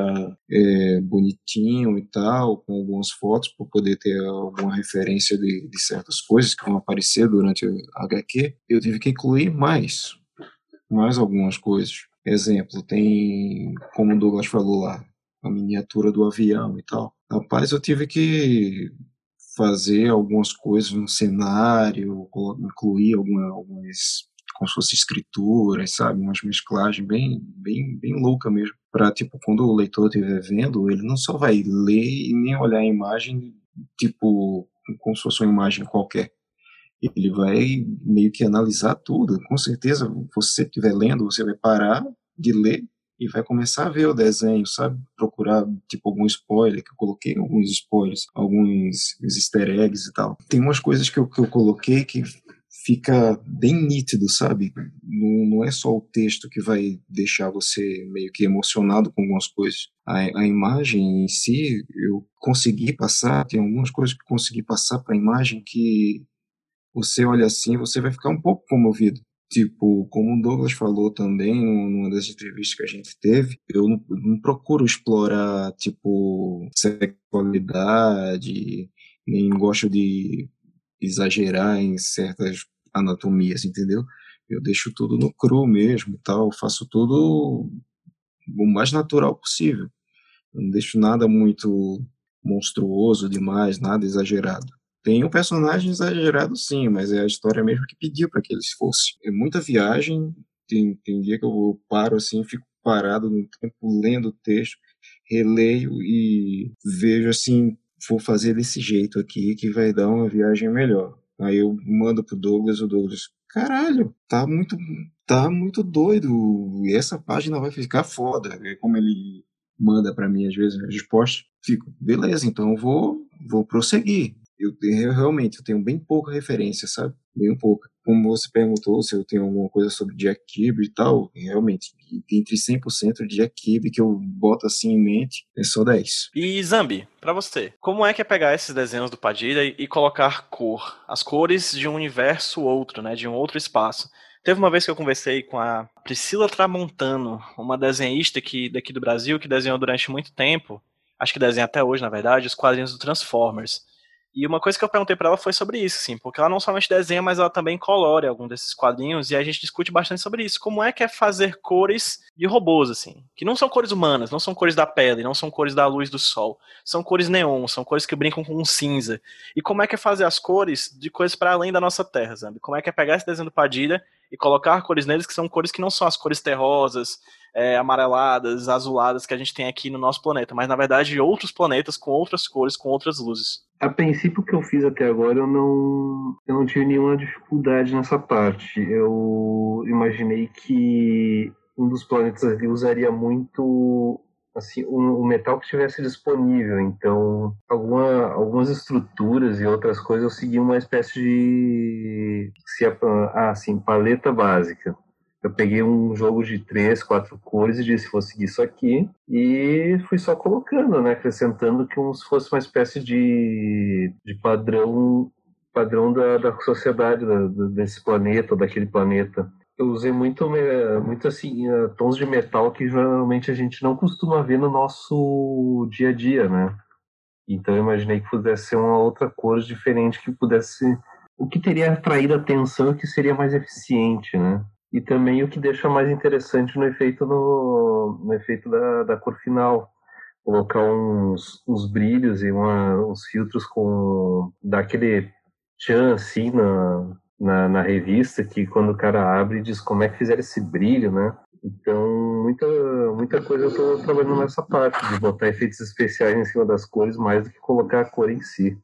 é, bonitinho e tal, com algumas fotos, para poder ter alguma referência de, de certas coisas que vão aparecer durante a HQ, eu tive que incluir mais, mais algumas coisas. Exemplo, tem, como o Douglas falou lá, a miniatura do avião e tal. Rapaz, eu tive que fazer algumas coisas no cenário, incluir alguma, algumas como se fosse escrituras, sabe, umas mesclagens bem, bem, bem louca mesmo, para tipo quando o leitor estiver vendo, ele não só vai ler e nem olhar a imagem tipo como se fosse uma imagem qualquer, ele vai meio que analisar tudo. Com certeza, você estiver lendo, você vai parar de ler e vai começar a ver o desenho, sabe? Procurar, tipo, algum spoiler, que eu coloquei alguns spoilers, alguns easter eggs e tal. Tem umas coisas que eu, que eu coloquei que fica bem nítido, sabe? Não, não é só o texto que vai deixar você meio que emocionado com algumas coisas. A, a imagem em si, eu consegui passar, tem algumas coisas que consegui passar para a imagem que você olha assim, você vai ficar um pouco comovido. Tipo, como o Douglas falou também numa das entrevistas que a gente teve, eu não, não procuro explorar, tipo, sexualidade, nem gosto de exagerar em certas anatomias, entendeu? Eu deixo tudo no cru mesmo tal, faço tudo o mais natural possível. Eu não deixo nada muito monstruoso demais, nada exagerado. Tem um personagem exagerado, sim, mas é a história mesmo que pediu para que eles fossem. É muita viagem. Tem, tem dia que eu paro assim, fico parado no tempo lendo o texto, releio e vejo assim, vou fazer desse jeito aqui que vai dar uma viagem melhor. Aí eu mando pro Douglas, o Douglas, caralho, tá muito, tá muito doido. E essa página vai ficar foda. É como ele manda para mim às vezes a resposta. Fico, beleza, então vou, vou prosseguir eu, eu, realmente eu tenho bem pouca referência, sabe? Bem pouca. Como você perguntou se eu tenho alguma coisa sobre Jack Kirby e tal, realmente, entre 100% de Jack Kirby que eu boto assim em mente, é só 10. E Zambi, para você, como é que é pegar esses desenhos do Padilha e, e colocar cor? As cores de um universo outro, né? De um outro espaço. Teve uma vez que eu conversei com a Priscila Tramontano, uma desenhista aqui, daqui do Brasil, que desenhou durante muito tempo, acho que desenha até hoje, na verdade, os quadrinhos do Transformers. E uma coisa que eu perguntei para ela foi sobre isso, assim, porque ela não somente desenha, mas ela também colore algum desses quadrinhos, e a gente discute bastante sobre isso. Como é que é fazer cores de robôs, assim, que não são cores humanas, não são cores da pele, não são cores da luz do sol, são cores neon, são cores que brincam com um cinza. E como é que é fazer as cores de coisas para além da nossa Terra, sabe? Como é que é pegar esse desenho do Padilha e colocar cores neles que são cores que não são as cores terrosas, é, amareladas, azuladas que a gente tem aqui no nosso planeta, mas na verdade outros planetas com outras cores, com outras luzes. A princípio que eu fiz até agora, eu não, eu não tive nenhuma dificuldade nessa parte. Eu imaginei que um dos planetas ali usaria muito assim, um, um, metal que estivesse disponível. Então, alguma, algumas estruturas e outras coisas eu segui uma espécie de se, ah, assim, paleta básica. Eu peguei um jogo de três, quatro cores e disse, vou seguir isso aqui. E fui só colocando, né? Acrescentando que se fosse uma espécie de, de padrão padrão da, da sociedade, da, desse planeta, daquele planeta eu usei muito, muito assim, tons de metal que geralmente a gente não costuma ver no nosso dia a dia, né? Então eu imaginei que pudesse ser uma outra cor diferente que pudesse. O que teria atraído atenção e que seria mais eficiente, né? E também o que deixa mais interessante no efeito, no, no efeito da, da cor final. Colocar uns, uns brilhos e uma, uns filtros com. daquele tchan assim na, na, na, revista que quando o cara abre diz como é que fizeram esse brilho, né? Então, muita, muita coisa eu estou trabalhando nessa parte, de botar efeitos especiais em cima das cores mais do que colocar a cor em si.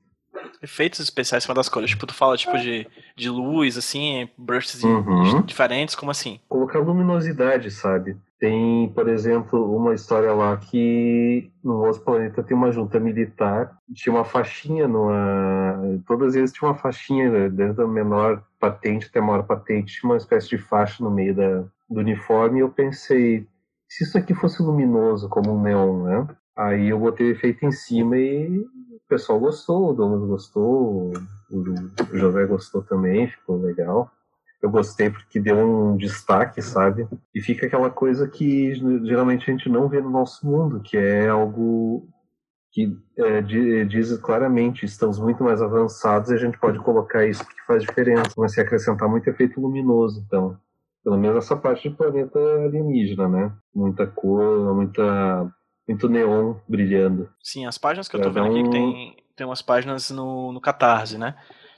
Efeitos especiais cima das cores, tipo, tu fala tipo de, de luz, assim, bursts uhum. diferentes, como assim? Colocar luminosidade, sabe? Tem, por exemplo, uma história lá que no nosso planeta tem uma junta militar, tinha uma faixinha numa. Todas eles tinham uma faixinha, né? desde a menor patente até a maior patente, tinha uma espécie de faixa no meio da, do uniforme, e eu pensei, se isso aqui fosse luminoso, como um neon, né? Aí eu botei o efeito em cima e o pessoal gostou, o Douglas gostou, o José gostou também, ficou legal eu gostei porque deu um destaque, sabe? E fica aquela coisa que geralmente a gente não vê no nosso mundo, que é algo que é, diz claramente estamos muito mais avançados e a gente pode colocar isso porque faz diferença, mas se acrescentar muito efeito luminoso, então. Pelo menos essa parte de planeta alienígena, né? Muita cor, muita muito neon brilhando. Sim, as páginas que eu tô vendo um... aqui, que tem, tem umas páginas no, no Catarse, né?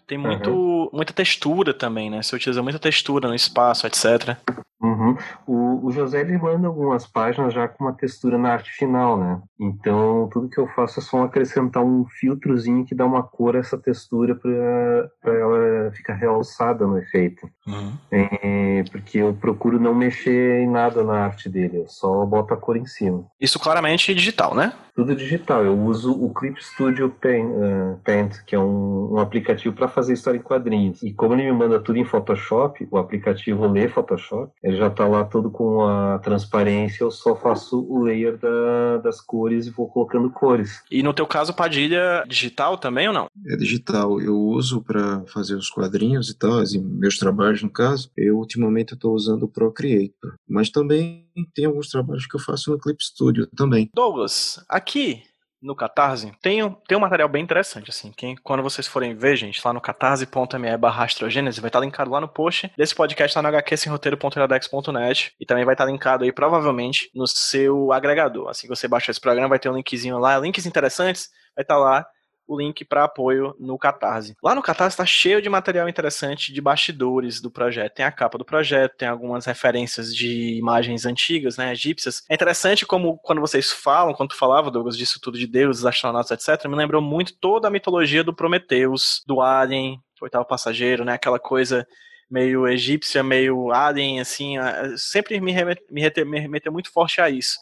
Tem muito, uhum. muita textura também, né? Você utiliza muita textura no espaço, etc. Uhum. O, o, José ele manda algumas páginas já com uma textura na arte final, né? Então tudo que eu faço é só acrescentar um filtrozinho que dá uma cor a essa textura para ela ficar realçada no efeito. Uhum. É, porque eu procuro não mexer em nada na arte dele, eu só boto a cor em cima. Isso claramente digital, né? Tudo digital. Eu uso o Clip Studio Paint, uh, Paint que é um, um aplicativo para fazer história em quadrinhos. E como ele me manda tudo em Photoshop, o aplicativo lê Photoshop, ele já está lá todo com a transparência, eu só faço o layer da, das cores e vou colocando cores. E no teu caso, Padilha, digital também ou não? É digital. Eu uso para fazer os quadrinhos e tal, assim, meus trabalhos no caso. Eu ultimamente estou usando o Procreator, mas também tem alguns trabalhos que eu faço no Clip Studio também. Douglas, aqui no Catarse, tem, um, tem um material bem interessante, assim. Quem, quando vocês forem ver, gente, lá no catarse.me barra astrogênese, vai estar linkado lá no post desse podcast lá no hqsemroteiro.iradex.net e também vai estar linkado aí, provavelmente, no seu agregador. Assim que você baixar esse programa, vai ter um linkzinho lá, links interessantes, vai estar lá o link para apoio no Catarse. Lá no Catarse está cheio de material interessante de bastidores do projeto. Tem a capa do projeto, tem algumas referências de imagens antigas, né, egípcias. É interessante como quando vocês falam, quando tu falava, Douglas, disso tudo de deuses, astronautas, etc., me lembrou muito toda a mitologia do Prometheus, do Alien, oitavo passageiro, né, aquela coisa meio egípcia, meio alien, assim, sempre me, remeteu, me remeteu muito forte a isso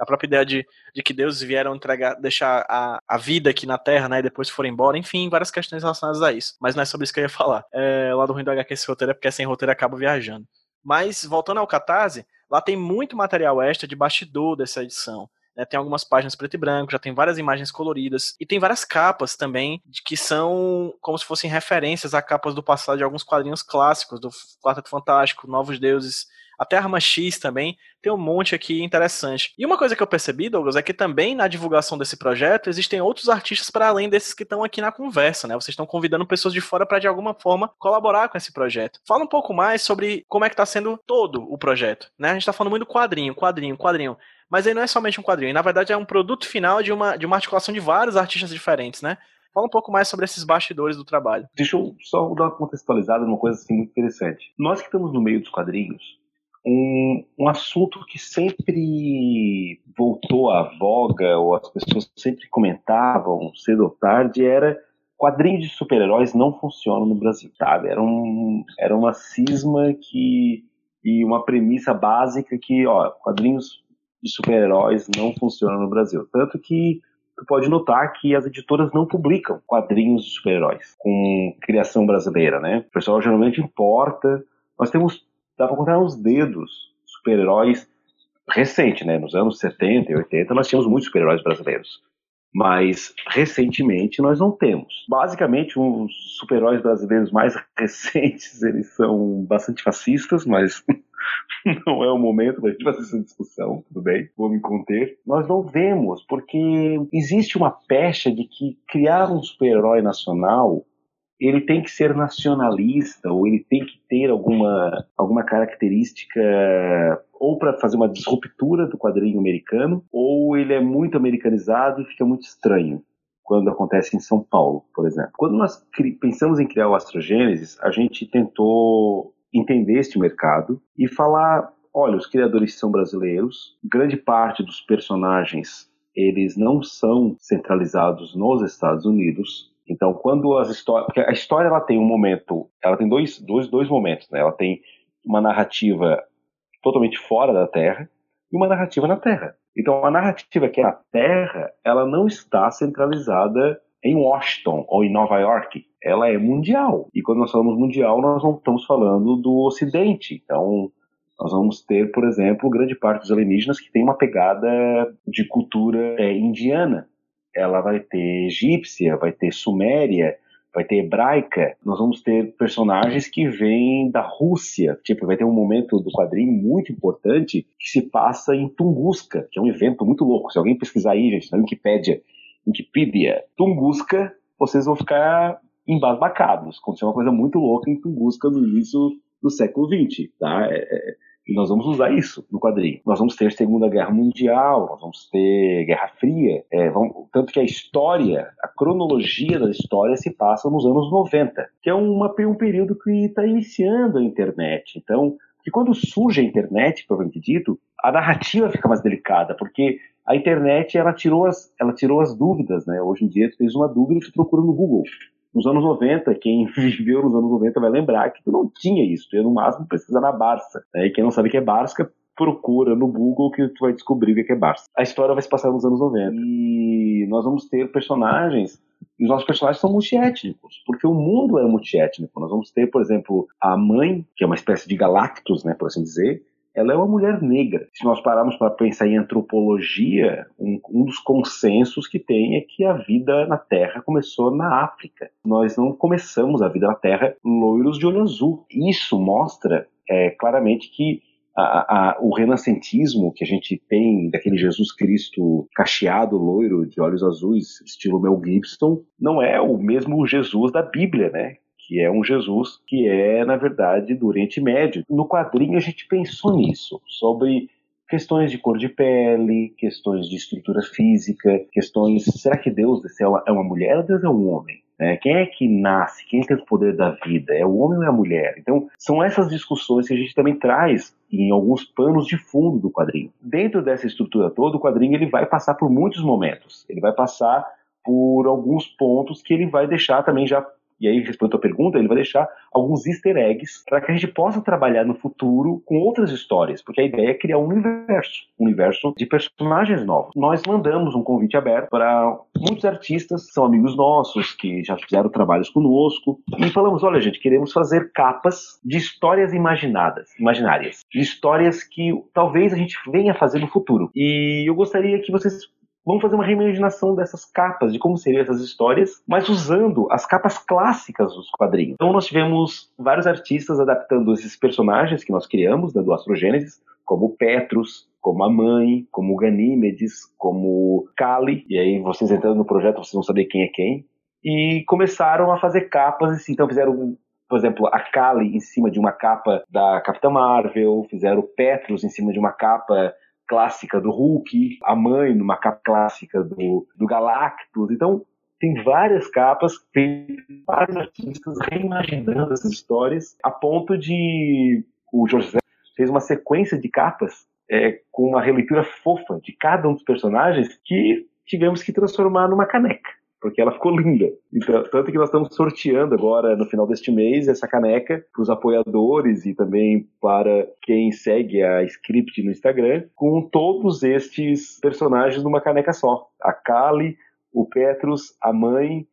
a própria ideia de, de que Deus vieram entregar, deixar a, a vida aqui na Terra, né, e depois foram embora, enfim, várias questões relacionadas a isso. Mas não é sobre isso que eu ia falar. É, o lado ruim do HQ esse roteiro é porque sem roteiro acaba viajando. Mas, voltando ao Catarse, lá tem muito material extra de bastidor dessa edição. Né, tem algumas páginas preto e branco, já tem várias imagens coloridas e tem várias capas também que são como se fossem referências a capas do passado de alguns quadrinhos clássicos do Quarteto Fantástico, Novos Deuses até Arma X também, tem um monte aqui interessante. E uma coisa que eu percebi, Douglas, é que também na divulgação desse projeto existem outros artistas para além desses que estão aqui na conversa, né? Vocês estão convidando pessoas de fora para de alguma forma colaborar com esse projeto. Fala um pouco mais sobre como é que está sendo todo o projeto, né? A gente está falando muito do quadrinho, quadrinho, quadrinho. Mas aí não é somente um quadrinho, na verdade é um produto final de uma, de uma articulação de vários artistas diferentes, né? Fala um pouco mais sobre esses bastidores do trabalho. Deixa eu só dar uma contextualizada numa coisa assim muito interessante. Nós que estamos no meio dos quadrinhos, um, um assunto que sempre voltou à voga, ou as pessoas sempre comentavam cedo ou tarde, era quadrinhos de super-heróis não funcionam no Brasil, sabe? Era, um, era uma cisma que e uma premissa básica que, ó, quadrinhos de super-heróis não funciona no Brasil. Tanto que tu pode notar que as editoras não publicam quadrinhos de super-heróis com criação brasileira, né? O pessoal geralmente importa. Nós temos, dá para contar nos dedos, super-heróis recente, né? Nos anos 70 e 80 nós tínhamos muitos super-heróis brasileiros. Mas recentemente nós não temos. Basicamente, os super-heróis brasileiros mais recentes, eles são bastante fascistas, mas não é o momento para a gente fazer essa discussão, tudo bem? Vou me conter. Nós não vemos, porque existe uma pecha de que criar um super-herói nacional ele tem que ser nacionalista ou ele tem que ter alguma, alguma característica ou para fazer uma disruptura do quadrinho americano ou ele é muito americanizado e fica muito estranho quando acontece em São Paulo, por exemplo. Quando nós pensamos em criar o Astrogênesis, a gente tentou entender este mercado e falar, olha, os criadores são brasileiros, grande parte dos personagens eles não são centralizados nos Estados Unidos. Então, quando as histórias, porque a história ela tem um momento, ela tem dois, dois, dois momentos, né? Ela tem uma narrativa totalmente fora da Terra e uma narrativa na Terra. Então, a narrativa que é na Terra, ela não está centralizada em Washington ou em Nova York, ela é mundial. E quando nós falamos mundial, nós não estamos falando do Ocidente. Então, nós vamos ter, por exemplo, grande parte dos alienígenas que tem uma pegada de cultura é, indiana. Ela vai ter egípcia, vai ter suméria, vai ter hebraica. Nós vamos ter personagens que vêm da Rússia. Tipo, vai ter um momento do quadrinho muito importante que se passa em Tunguska, que é um evento muito louco. Se alguém pesquisar aí, gente, na Wikipédia, Wikipedia, Tunguska, vocês vão ficar embasbacados. Aconteceu uma coisa muito louca em Tunguska no início do século XX, tá? É, é, e nós vamos usar isso no quadrinho. Nós vamos ter Segunda Guerra Mundial, nós vamos ter Guerra Fria, é, vamos, tanto que a história, a cronologia da história se passa nos anos 90, que é uma, um período que está iniciando a internet. Então, que quando surge a internet, provavelmente dito, a narrativa fica mais delicada, porque a internet ela tirou as, ela tirou as dúvidas, né? Hoje em dia tu tens uma dúvida e tu procura no Google. Nos anos 90, quem viveu nos anos 90 vai lembrar que tu não tinha isso, tu ia no máximo pesquisar na Barça. Né? E quem não sabe o que é Barça, procura no Google que tu vai descobrir o que é Barça. A história vai se passar nos anos 90. E nós vamos ter personagens, e os nossos personagens são multiétnicos, porque o mundo é multiétnico. Nós vamos ter, por exemplo, a mãe, que é uma espécie de Galactus, né, por assim dizer, ela é uma mulher negra. Se nós pararmos para pensar em antropologia, um, um, dos consensos que tem é que a vida na Terra começou na África. Nós não começamos a vida na Terra loiros de olho azul. Isso mostra é, claramente que a, a, o renascentismo que a gente tem daquele Jesus Cristo cacheado, loiro, de olhos azuis, estilo Mel Gibson, não é o mesmo Jesus da Bíblia, né? Que é um Jesus que é, na verdade, do Oriente Médio. No quadrinho a gente pensou nisso, sobre questões de cor de pele, questões de estrutura física, questões. Será que Deus é uma, é uma mulher ou Deus é um homem? É, quem é que nasce? Quem tem o poder da vida? É o homem ou é a mulher? Então, são essas discussões que a gente também traz em alguns panos de fundo do quadrinho. Dentro dessa estrutura toda, o quadrinho ele vai passar por muitos momentos. Ele vai passar por alguns pontos que ele vai deixar também já e aí, respondendo a tua pergunta, ele vai deixar alguns easter eggs para que a gente possa trabalhar no futuro com outras histórias, porque a ideia é criar um universo, um universo de personagens novos. Nós mandamos um convite aberto para muitos artistas, são amigos nossos, que já fizeram trabalhos conosco, e falamos: olha, gente, queremos fazer capas de histórias imaginadas, imaginárias, de histórias que talvez a gente venha fazer no futuro. E eu gostaria que vocês Vamos fazer uma reimaginação dessas capas, de como seriam essas histórias, mas usando as capas clássicas dos quadrinhos. Então nós tivemos vários artistas adaptando esses personagens que nós criamos, né, do Astrogênesis, como Petrus, como a mãe, como Ganímedes, como Kali, e aí vocês entrando no projeto vocês vão saber quem é quem, e começaram a fazer capas, assim, então fizeram por exemplo, a Kali em cima de uma capa da Capitã Marvel, fizeram Petrus em cima de uma capa clássica do Hulk, a mãe numa capa clássica do, do Galactus. Então, tem várias capas, tem vários artistas reimaginando essas histórias, a ponto de o José fez uma sequência de capas é, com uma releitura fofa de cada um dos personagens que tivemos que transformar numa caneca. Porque ela ficou linda. Então, tanto que nós estamos sorteando agora, no final deste mês, essa caneca para os apoiadores e também para quem segue a Script no Instagram, com todos estes personagens numa caneca só. A Kali, o Petrus, a mãe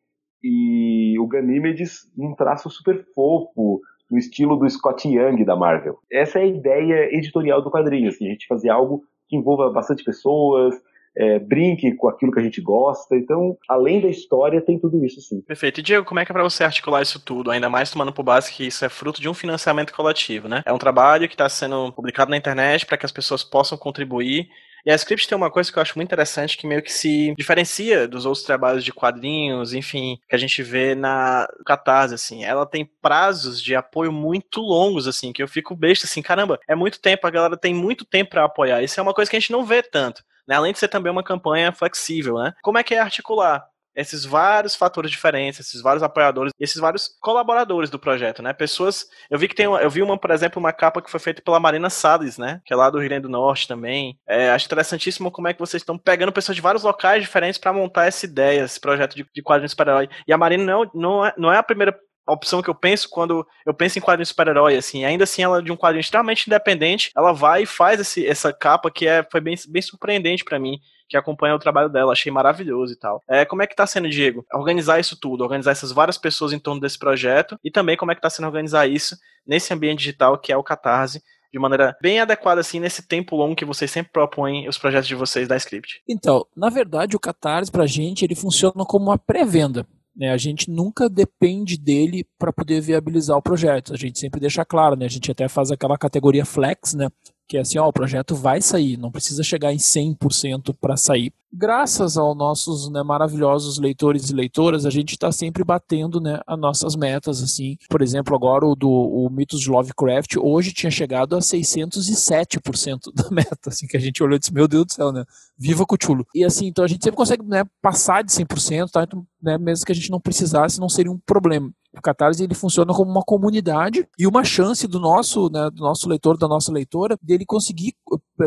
e o Ganímedes num traço super fofo, no estilo do Scott Young da Marvel. Essa é a ideia editorial do quadrinho, assim, a gente fazer algo que envolva bastante pessoas, é, brinque com aquilo que a gente gosta. Então, além da história, tem tudo isso sim. Perfeito. E Diego, como é que é para você articular isso tudo? Ainda mais tomando por base que isso é fruto de um financiamento coletivo, né? É um trabalho que está sendo publicado na internet para que as pessoas possam contribuir e a Script tem uma coisa que eu acho muito interessante que meio que se diferencia dos outros trabalhos de quadrinhos, enfim, que a gente vê na Catarse, assim. Ela tem prazos de apoio muito longos, assim, que eu fico besta, assim, caramba, é muito tempo, a galera tem muito tempo para apoiar. Isso é uma coisa que a gente não vê tanto. Né? Além de ser também uma campanha flexível, né? Como é que é articular? Esses vários fatores diferentes, esses vários apoiadores, esses vários colaboradores do projeto, né? Pessoas, eu vi que tem, eu vi uma, por exemplo, uma capa que foi feita pela Marina Salles, né? Que é lá do Rio Grande do Norte também. É, acho interessantíssimo como é que vocês estão pegando pessoas de vários locais diferentes para montar essa ideia, esse projeto de, de quadrinho super-herói. E a Marina não, não, é, não é a primeira opção que eu penso quando eu penso em quadrinho super-herói, assim, ainda assim ela é de um quadrinho extremamente independente, ela vai e faz esse, essa capa que é, foi bem, bem surpreendente para mim que acompanha o trabalho dela, achei maravilhoso e tal. É, como é que tá sendo, Diego? Organizar isso tudo, organizar essas várias pessoas em torno desse projeto e também como é que tá sendo organizar isso nesse ambiente digital que é o Catarse, de maneira bem adequada, assim, nesse tempo longo que vocês sempre propõem os projetos de vocês da Script. Então, na verdade, o Catarse, pra gente, ele funciona como uma pré-venda. Né, a gente nunca depende dele para poder viabilizar o projeto. A gente sempre deixa claro, né? A gente até faz aquela categoria flex, né? Que é assim, ó, o projeto vai sair, não precisa chegar em 100% para sair. Graças aos nossos né, maravilhosos leitores e leitoras, a gente está sempre batendo né, as nossas metas, assim. Por exemplo, agora o do o Mitos de Lovecraft, hoje tinha chegado a 607% da meta, assim, que a gente olhou e disse, meu Deus do céu, né? Viva Cthulhu. E assim, então a gente sempre consegue né, passar de 100%, tá? Então, né, mesmo que a gente não precisasse, não seria um problema o Catarse ele funciona como uma comunidade e uma chance do nosso, né, do nosso leitor, da nossa leitora, dele conseguir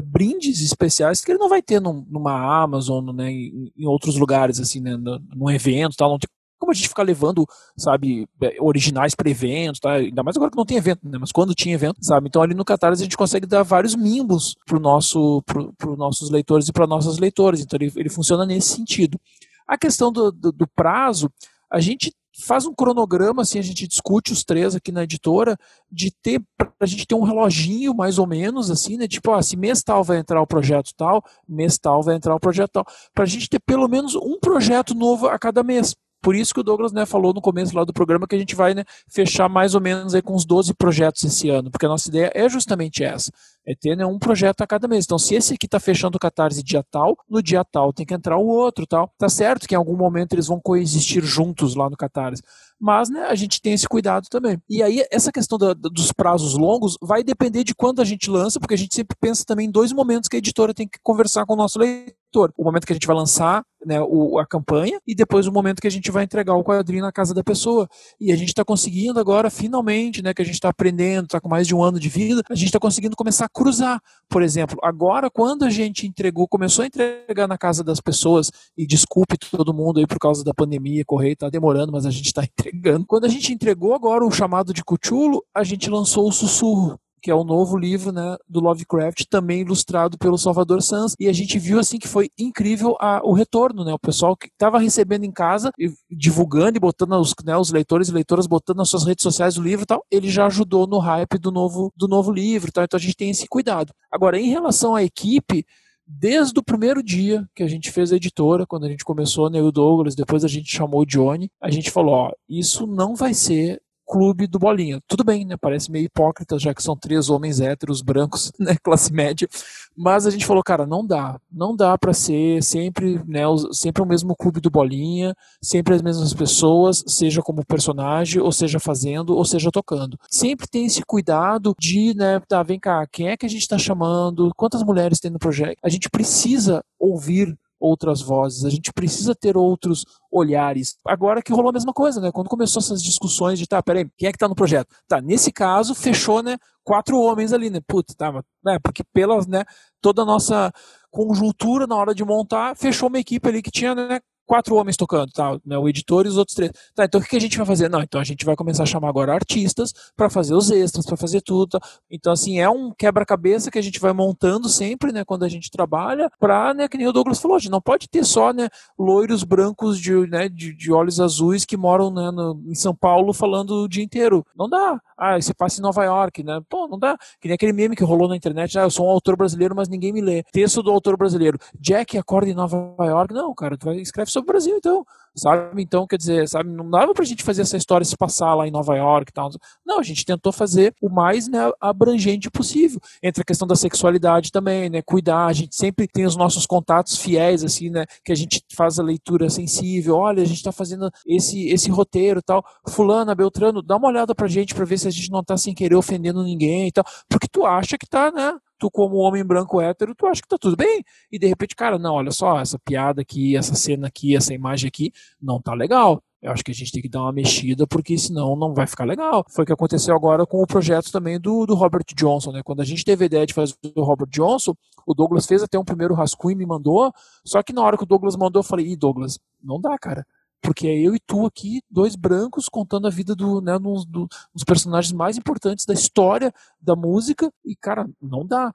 brindes especiais que ele não vai ter num, numa Amazon, né, em, em, outros lugares, assim, né, num evento, tal, não tem como a gente ficar levando, sabe, eh, originais para eventos, tá? Ainda mais agora que não tem evento, né? Mas quando tinha evento, sabe? Então ali no Catarse a gente consegue dar vários mimbos para nosso, pro, nossos leitores e para nossas leitoras. Então ele, ele funciona nesse sentido. A questão do, do, do prazo, a gente faz um cronograma, assim, a gente discute os três aqui na editora, de ter, a gente ter um reloginho mais ou menos, assim, né? Tipo, ah, se mês tal vai entrar o projeto tal, mês tal vai entrar o projeto tal, para a gente ter pelo menos um projeto novo a cada mês. Por isso que o Douglas né, falou no começo lá do programa que a gente vai né, fechar mais ou menos aí com uns 12 projetos esse ano, porque a nossa ideia é justamente essa, é ter né, um projeto a cada mês. Então, se esse aqui está fechando o Catarse dia tal, no dia tal tem que entrar o outro tal. Tá certo que em algum momento eles vão coexistir juntos lá no Catarse, mas né, a gente tem esse cuidado também. E aí, essa questão da, dos prazos longos vai depender de quando a gente lança, porque a gente sempre pensa também em dois momentos que a editora tem que conversar com o nosso leitor o momento que a gente vai lançar né, o, a campanha e depois o momento que a gente vai entregar o quadrinho na casa da pessoa. E a gente está conseguindo agora, finalmente, né, que a gente está aprendendo, está com mais de um ano de vida, a gente está conseguindo começar a cruzar. Por exemplo, agora quando a gente entregou, começou a entregar na casa das pessoas, e desculpe todo mundo aí por causa da pandemia, correio está demorando, mas a gente está entregando. Quando a gente entregou agora o chamado de Cuchulo, a gente lançou o sussurro que é o novo livro né, do Lovecraft, também ilustrado pelo Salvador Sanz. E a gente viu assim que foi incrível a, o retorno, né? O pessoal que estava recebendo em casa, e divulgando e botando os, né, os leitores e leitoras botando nas suas redes sociais o livro e tal, ele já ajudou no hype do novo, do novo livro. Tal. Então a gente tem esse cuidado. Agora, em relação à equipe, desde o primeiro dia que a gente fez a editora, quando a gente começou, o Douglas, depois a gente chamou o Johnny, a gente falou, ó, isso não vai ser clube do Bolinha. Tudo bem, né? Parece meio hipócrita, já que são três homens héteros, brancos, né? Classe média. Mas a gente falou, cara, não dá. Não dá para ser sempre, né? Sempre o mesmo clube do Bolinha, sempre as mesmas pessoas, seja como personagem, ou seja fazendo, ou seja tocando. Sempre tem esse cuidado de, né? Tá, vem cá, quem é que a gente está chamando? Quantas mulheres tem no projeto? A gente precisa ouvir outras vozes, a gente precisa ter outros olhares. Agora que rolou a mesma coisa, né? Quando começou essas discussões de, tá, peraí, quem é que tá no projeto? Tá, nesse caso, fechou, né? Quatro homens ali, né? Putz, tá, né? Porque pela, né, toda a nossa conjuntura na hora de montar, fechou uma equipe ali que tinha, né? Quatro homens tocando, tá? Né, o editor e os outros três. Tá, então o que a gente vai fazer? Não, então a gente vai começar a chamar agora artistas para fazer os extras, para fazer tudo. Tá? Então, assim, é um quebra-cabeça que a gente vai montando sempre, né, quando a gente trabalha, pra, né, que nem o Douglas falou, a gente não pode ter só, né, loiros brancos de, né, de, de olhos azuis que moram, né, no, em São Paulo falando o dia inteiro. Não dá. Ah, você passa em Nova York, né? Pô, não dá. Que nem aquele meme que rolou na internet, ah, eu sou um autor brasileiro, mas ninguém me lê. Texto do autor brasileiro. Jack acorda em Nova York. Não, cara, tu vai, escreve sobre o Brasil, então sabe? Então, quer dizer, sabe, não dava pra gente fazer essa história se passar lá em Nova York e tal. Não, a gente tentou fazer o mais né, abrangente possível. Entre a questão da sexualidade também, né? Cuidar, a gente sempre tem os nossos contatos fiéis, assim, né? Que a gente faz a leitura sensível. Olha, a gente tá fazendo esse, esse roteiro tal. Fulana, Beltrano, dá uma olhada pra gente pra ver se a gente não tá sem querer ofendendo ninguém e tal. Porque tu acha que tá, né? Tu como homem branco hétero, tu acha que tá tudo bem, e de repente, cara, não, olha só, essa piada aqui, essa cena aqui, essa imagem aqui, não tá legal. Eu acho que a gente tem que dar uma mexida, porque senão não vai ficar legal. Foi o que aconteceu agora com o projeto também do, do Robert Johnson, né? Quando a gente teve a ideia de fazer o Robert Johnson, o Douglas fez até um primeiro rascunho e me mandou, só que na hora que o Douglas mandou, eu falei, ih, Douglas, não dá, cara. Porque é eu e tu aqui, dois brancos, contando a vida do, né, dos, dos personagens mais importantes da história da música, e, cara, não dá.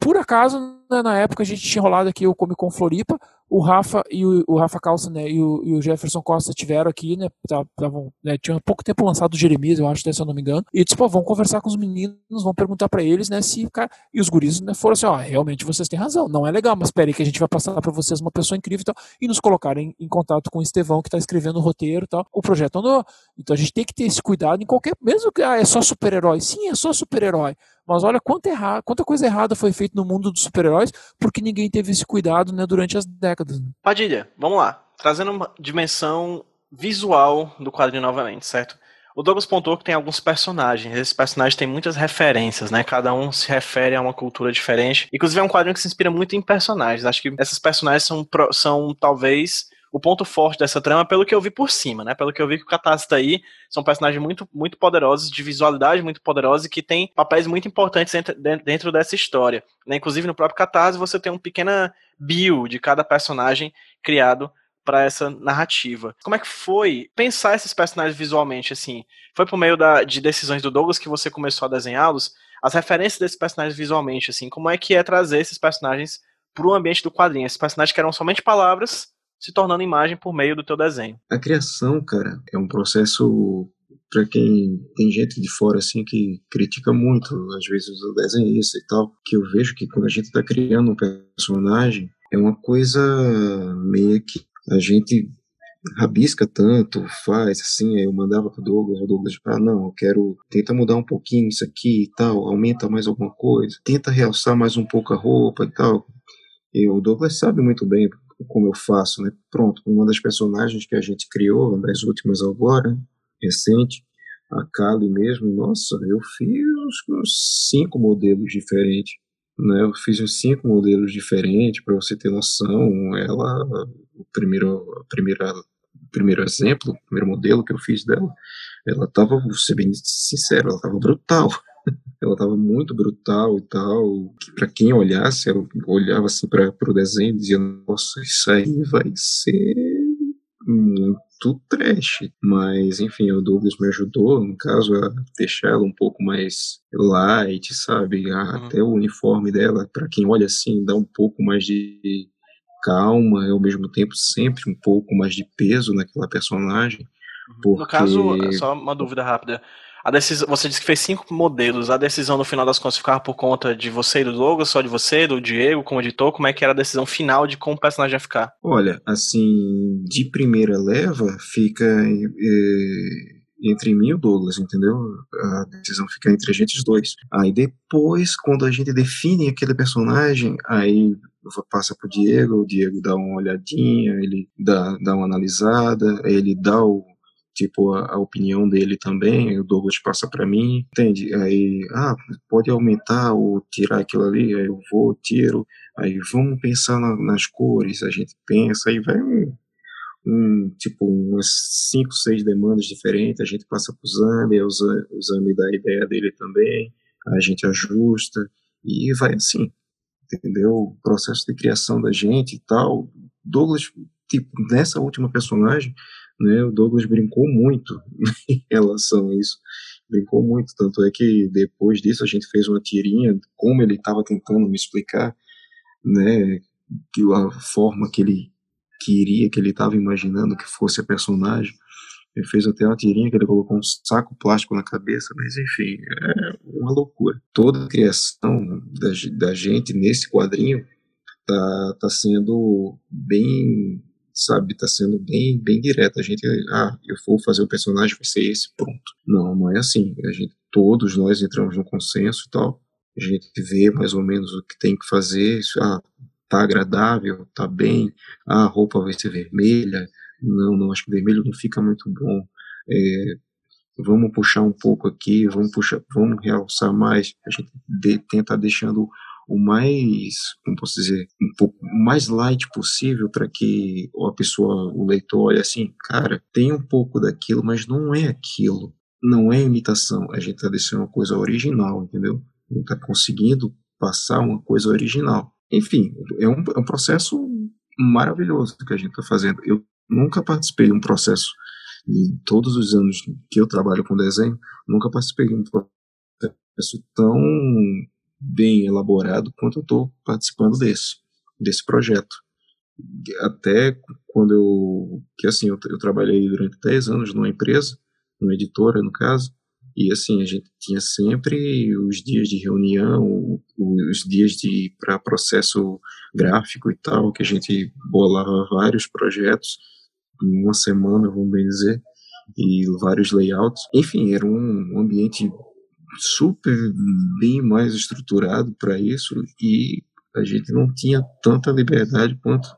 Por acaso, né, na época, a gente tinha rolado aqui o Come Com Floripa, o Rafa e o, o Rafa Calça né, e, o, e, o, Jefferson Costa tiveram aqui, né? Tavam, né tinha pouco tempo lançado o Jeremias, eu acho, se eu não me engano. E disse, pô, vamos conversar com os meninos, vamos perguntar para eles, né? Se cara. E os guris né, foram assim, ó, realmente vocês têm razão, não é legal, mas peraí que a gente vai passar para vocês uma pessoa incrível e tal. E nos colocaram em, em contato com o Estevão, que tá escrevendo o roteiro e tal. O projeto andou. Então a gente tem que ter esse cuidado em qualquer. Mesmo que ah, é só super-herói. Sim, é só super-herói. Mas olha quanta, erra... quanta coisa errada foi feita no mundo dos super-heróis porque ninguém teve esse cuidado né, durante as décadas. Padilha, vamos lá. Trazendo uma dimensão visual do quadrinho novamente, certo? O Douglas pontuou que tem alguns personagens. Esses personagens têm muitas referências, né? Cada um se refere a uma cultura diferente. Inclusive, é um quadrinho que se inspira muito em personagens. Acho que esses personagens são, são talvez o ponto forte dessa trama, pelo que eu vi por cima, né? Pelo que eu vi que o Catarse tá aí, são personagens muito, muito poderosos, de visualidade muito poderosa e que tem papéis muito importantes dentro dessa história. Né? Inclusive, no próprio Catarse, você tem um pequena bio de cada personagem criado para essa narrativa. Como é que foi pensar esses personagens visualmente, assim? Foi por meio da, de decisões do Douglas que você começou a desenhá-los? As referências desses personagens visualmente, assim, como é que é trazer esses personagens para o ambiente do quadrinho? Esses personagens que eram somente palavras se tornando imagem por meio do teu desenho. A criação, cara, é um processo para quem tem gente de fora assim que critica muito, às vezes o desenhista e tal, que eu vejo que quando a gente está criando um personagem é uma coisa meio que a gente rabisca tanto, faz assim, aí eu mandava pro Douglas, o Douglas, ah, não, eu quero, tenta mudar um pouquinho isso aqui e tal, aumenta mais alguma coisa, tenta realçar mais um pouco a roupa e tal. E o Douglas sabe muito bem como eu faço, né? Pronto, uma das personagens que a gente criou, das últimas agora, recente, a Kali mesmo, nossa, eu fiz uns cinco modelos diferentes, né? Eu fiz uns cinco modelos diferentes para você ter noção. Ela, o primeiro, a primeira, primeiro exemplo, o primeiro modelo que eu fiz dela, ela tava, vou ser bem sincero, ela tava brutal ela estava muito brutal e tal. Para quem olhasse, ela olhava assim para o desenho e dizia: Nossa, isso aí vai ser muito trash. Mas, enfim, o Douglas me ajudou, no caso, a deixar ela um pouco mais light, sabe? Uhum. Até o uniforme dela, para quem olha assim, dá um pouco mais de calma e ao mesmo tempo sempre um pouco mais de peso naquela personagem. Porque... No caso, só uma dúvida rápida. A você disse que fez cinco modelos. A decisão no final das contas ficava por conta de você e do Douglas, só de você, do Diego, como editor? Como é que era a decisão final de como o personagem ia ficar? Olha, assim, de primeira leva fica é, entre mim e o Douglas, entendeu? A decisão fica entre a gente os dois. Aí depois, quando a gente define aquele personagem, aí passa pro Diego, o Diego dá uma olhadinha, ele dá, dá uma analisada, ele dá o tipo a, a, opinião dele também, o Douglas passa para mim, entende? Aí, ah, pode aumentar ou tirar aquilo ali, aí eu vou, tiro, aí vamos pensar na, nas cores, a gente pensa, aí vai um, um tipo umas cinco, seis demandas diferentes, a gente passa pro Zambi, o Zambi dá a ideia dele também, a gente ajusta e vai assim, entendeu? O processo de criação da gente e tal. Douglas tipo, nessa última personagem, né, o Douglas brincou muito em relação a isso. Brincou muito, tanto é que depois disso a gente fez uma tirinha, como ele estava tentando me explicar, né, que a forma que ele queria, que ele estava imaginando que fosse a personagem. Ele fez até uma tirinha que ele colocou um saco plástico na cabeça, mas enfim, é uma loucura. Toda a criação da, da gente nesse quadrinho tá, tá sendo bem, sabe, tá sendo bem, bem direta. A gente, ah, eu vou fazer o personagem, vai ser esse, pronto. Não, não é assim. A gente, todos nós entramos no consenso e tal. A gente vê mais ou menos o que tem que fazer. Ah, tá agradável, tá bem. Ah, a roupa vai ser vermelha. Não, não, acho que vermelho não fica muito bom. É, vamos puxar um pouco aqui, vamos puxar, vamos realçar mais. A gente de, tenta deixando o mais, como posso dizer, um pouco mais light possível para que a pessoa, o leitor, olhe assim, cara, tem um pouco daquilo, mas não é aquilo. Não é imitação. A gente está deixando uma coisa original, entendeu? A gente está conseguindo passar uma coisa original. Enfim, é um, é um processo maravilhoso que a gente está fazendo. Eu nunca participei de um processo, de todos os anos que eu trabalho com desenho, nunca participei de um processo tão bem elaborado quanto eu estou participando desse, desse projeto. Até quando eu, que assim, eu, eu trabalhei durante 10 anos numa empresa, numa editora no caso, e assim, a gente tinha sempre os dias de reunião, os dias de para processo gráfico e tal, que a gente bolava vários projetos em uma semana, vamos bem dizer, e vários layouts. Enfim, era um ambiente super bem mais estruturado para isso e a gente não tinha tanta liberdade quanto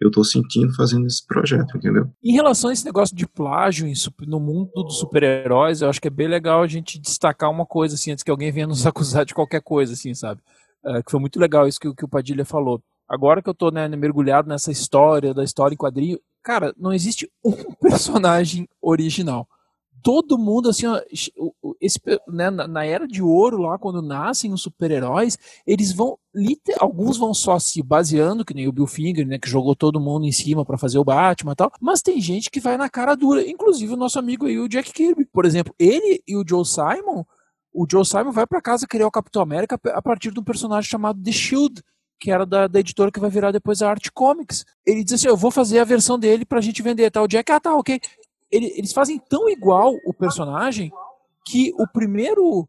eu estou sentindo fazendo esse projeto, entendeu? Em relação a esse negócio de plágio no mundo dos super-heróis, eu acho que é bem legal a gente destacar uma coisa, assim, antes que alguém venha nos acusar de qualquer coisa, assim, sabe? É, que foi muito legal isso que, que o Padilha falou. Agora que eu estou né, mergulhado nessa história, da história em quadrinho, cara, não existe um personagem original todo mundo, assim, ó, esse, né, na era de ouro, lá, quando nascem os super-heróis, eles vão, alguns vão só se baseando, que nem o Bill Finger, né, que jogou todo mundo em cima para fazer o Batman e tal, mas tem gente que vai na cara dura, inclusive o nosso amigo aí, o Jack Kirby, por exemplo, ele e o Joe Simon, o Joe Simon vai para casa criar o Capitão América a partir de um personagem chamado The Shield, que era da, da, editora que vai virar depois a Art Comics. Ele diz assim: Eu vou fazer a versão dele pra gente vender. Tá? O Jack, ah, tá, ok ele, eles fazem tão igual o personagem que o primeiro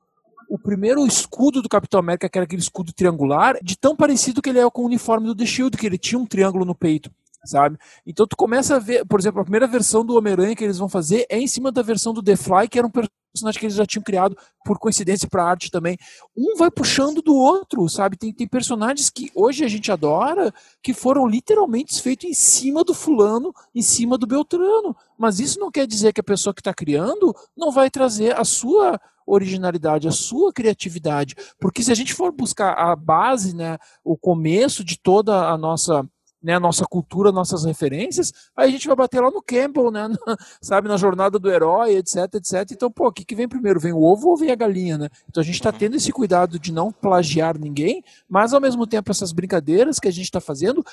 o primeiro escudo do Capitão América, que era aquele escudo triangular, de tão parecido que ele é com o uniforme do The Shield, que ele tinha um triângulo no peito, sabe? Então tu começa a ver, por exemplo, a primeira versão do Homem-Aranha que eles vão fazer é em cima da versão do The Fly, que era um personagem que eles já tinham criado por coincidência para arte também. Um vai puxando do outro, sabe? Tem, tem personagens que hoje a gente adora que foram literalmente feitos em cima do fulano, em cima do Beltrano. Mas isso não quer dizer que a pessoa que está criando não vai trazer a sua originalidade, a sua criatividade. Porque se a gente for buscar a base, né, o começo de toda a nossa né, a nossa cultura, nossas referências, aí a gente vai bater lá no Campbell, né, na, sabe, na jornada do herói, etc, etc. Então, pô, o que, que vem primeiro? Vem o ovo ou vem a galinha, né? Então a gente está uhum. tendo esse cuidado de não plagiar ninguém, mas ao mesmo tempo essas brincadeiras que a gente está fazendo,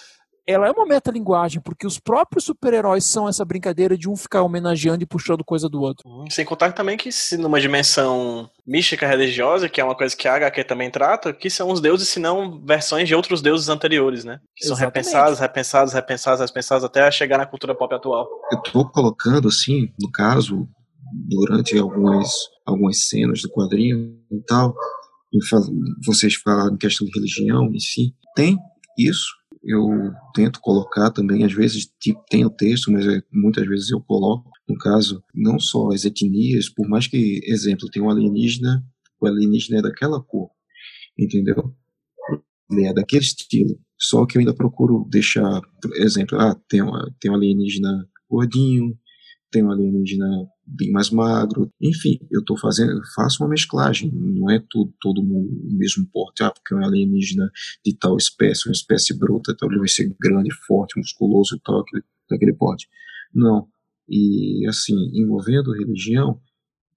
ela é uma metalinguagem, porque os próprios super-heróis são essa brincadeira de um ficar homenageando e puxando coisa do outro. Uhum. Sem contar também que se numa dimensão mística religiosa, que é uma coisa que a HQ também trata, que são os deuses, se não versões de outros deuses anteriores, né? Que são Exatamente. repensados, repensados, repensados, repensados, até chegar na cultura pop atual. Eu tô colocando, assim, no caso, durante algumas, algumas cenas do quadrinho e tal, vocês falaram em questão de religião em si, tem isso, eu tento colocar também, às vezes tipo, tem o texto, mas é, muitas vezes eu coloco, no caso, não só as etnias, por mais que, exemplo, tem um alienígena, o alienígena é daquela cor, entendeu? Ele é daquele estilo. Só que eu ainda procuro deixar, exemplo, ah, tem, uma, tem um alienígena gordinho, tem um alienígena bem mais magro. Enfim, eu estou fazendo, faço uma mesclagem. Não é tudo, todo mundo o mesmo porte. Ah, porque é um alienígena de tal espécie, uma espécie bruta, então ele vai ser grande, forte, musculoso e tal, aquele, daquele porte. Não. E assim, envolvendo religião,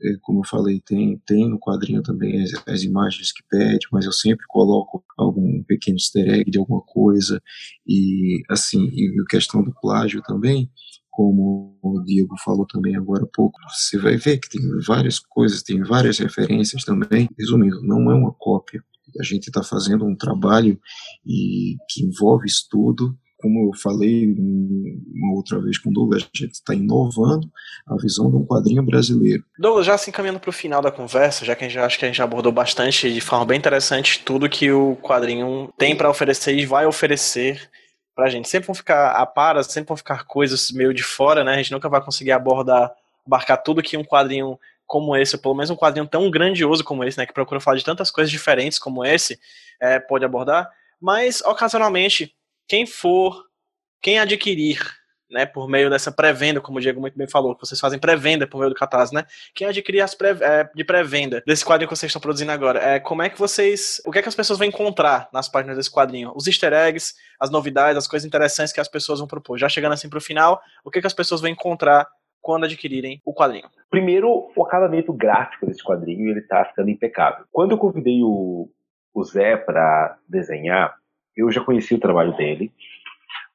é, como eu falei, tem, tem no quadrinho também as, as, imagens que pede, mas eu sempre coloco algum pequeno easter egg de alguma coisa, e assim, e a questão do plágio também, como o Diego falou também agora há pouco, você vai ver que tem várias coisas, tem várias referências também. Resumindo, não é uma cópia. A gente está fazendo um trabalho e que envolve estudo como eu falei uma outra vez com o Douglas, a gente está inovando a visão de um quadrinho brasileiro. Douglas, já se encaminhando para o final da conversa, já que a gente acho que a gente abordou bastante de forma bem interessante tudo que o quadrinho tem para oferecer e vai oferecer pra gente. Sempre vão ficar a para, sempre vão ficar coisas meio de fora, né? A gente nunca vai conseguir abordar, abarcar tudo que um quadrinho como esse, ou pelo menos um quadrinho tão grandioso como esse, né? Que procura falar de tantas coisas diferentes como esse, é, pode abordar. Mas, ocasionalmente, quem for, quem adquirir, né, por meio dessa pré-venda, como o Diego muito bem falou, que vocês fazem pré-venda por meio do Catarse, né? Quem adquirir as pré, é, de pré-venda desse quadrinho que vocês estão produzindo agora, é, como é que vocês, o que é que as pessoas vão encontrar nas páginas desse quadrinho? Os easter eggs, as novidades, as coisas interessantes que as pessoas vão propor. Já chegando assim para o final, o que é que as pessoas vão encontrar quando adquirirem o quadrinho? Primeiro, o acabamento gráfico desse quadrinho, ele tá ficando impecável. Quando eu convidei o, o Zé para desenhar, eu já conhecia o trabalho dele,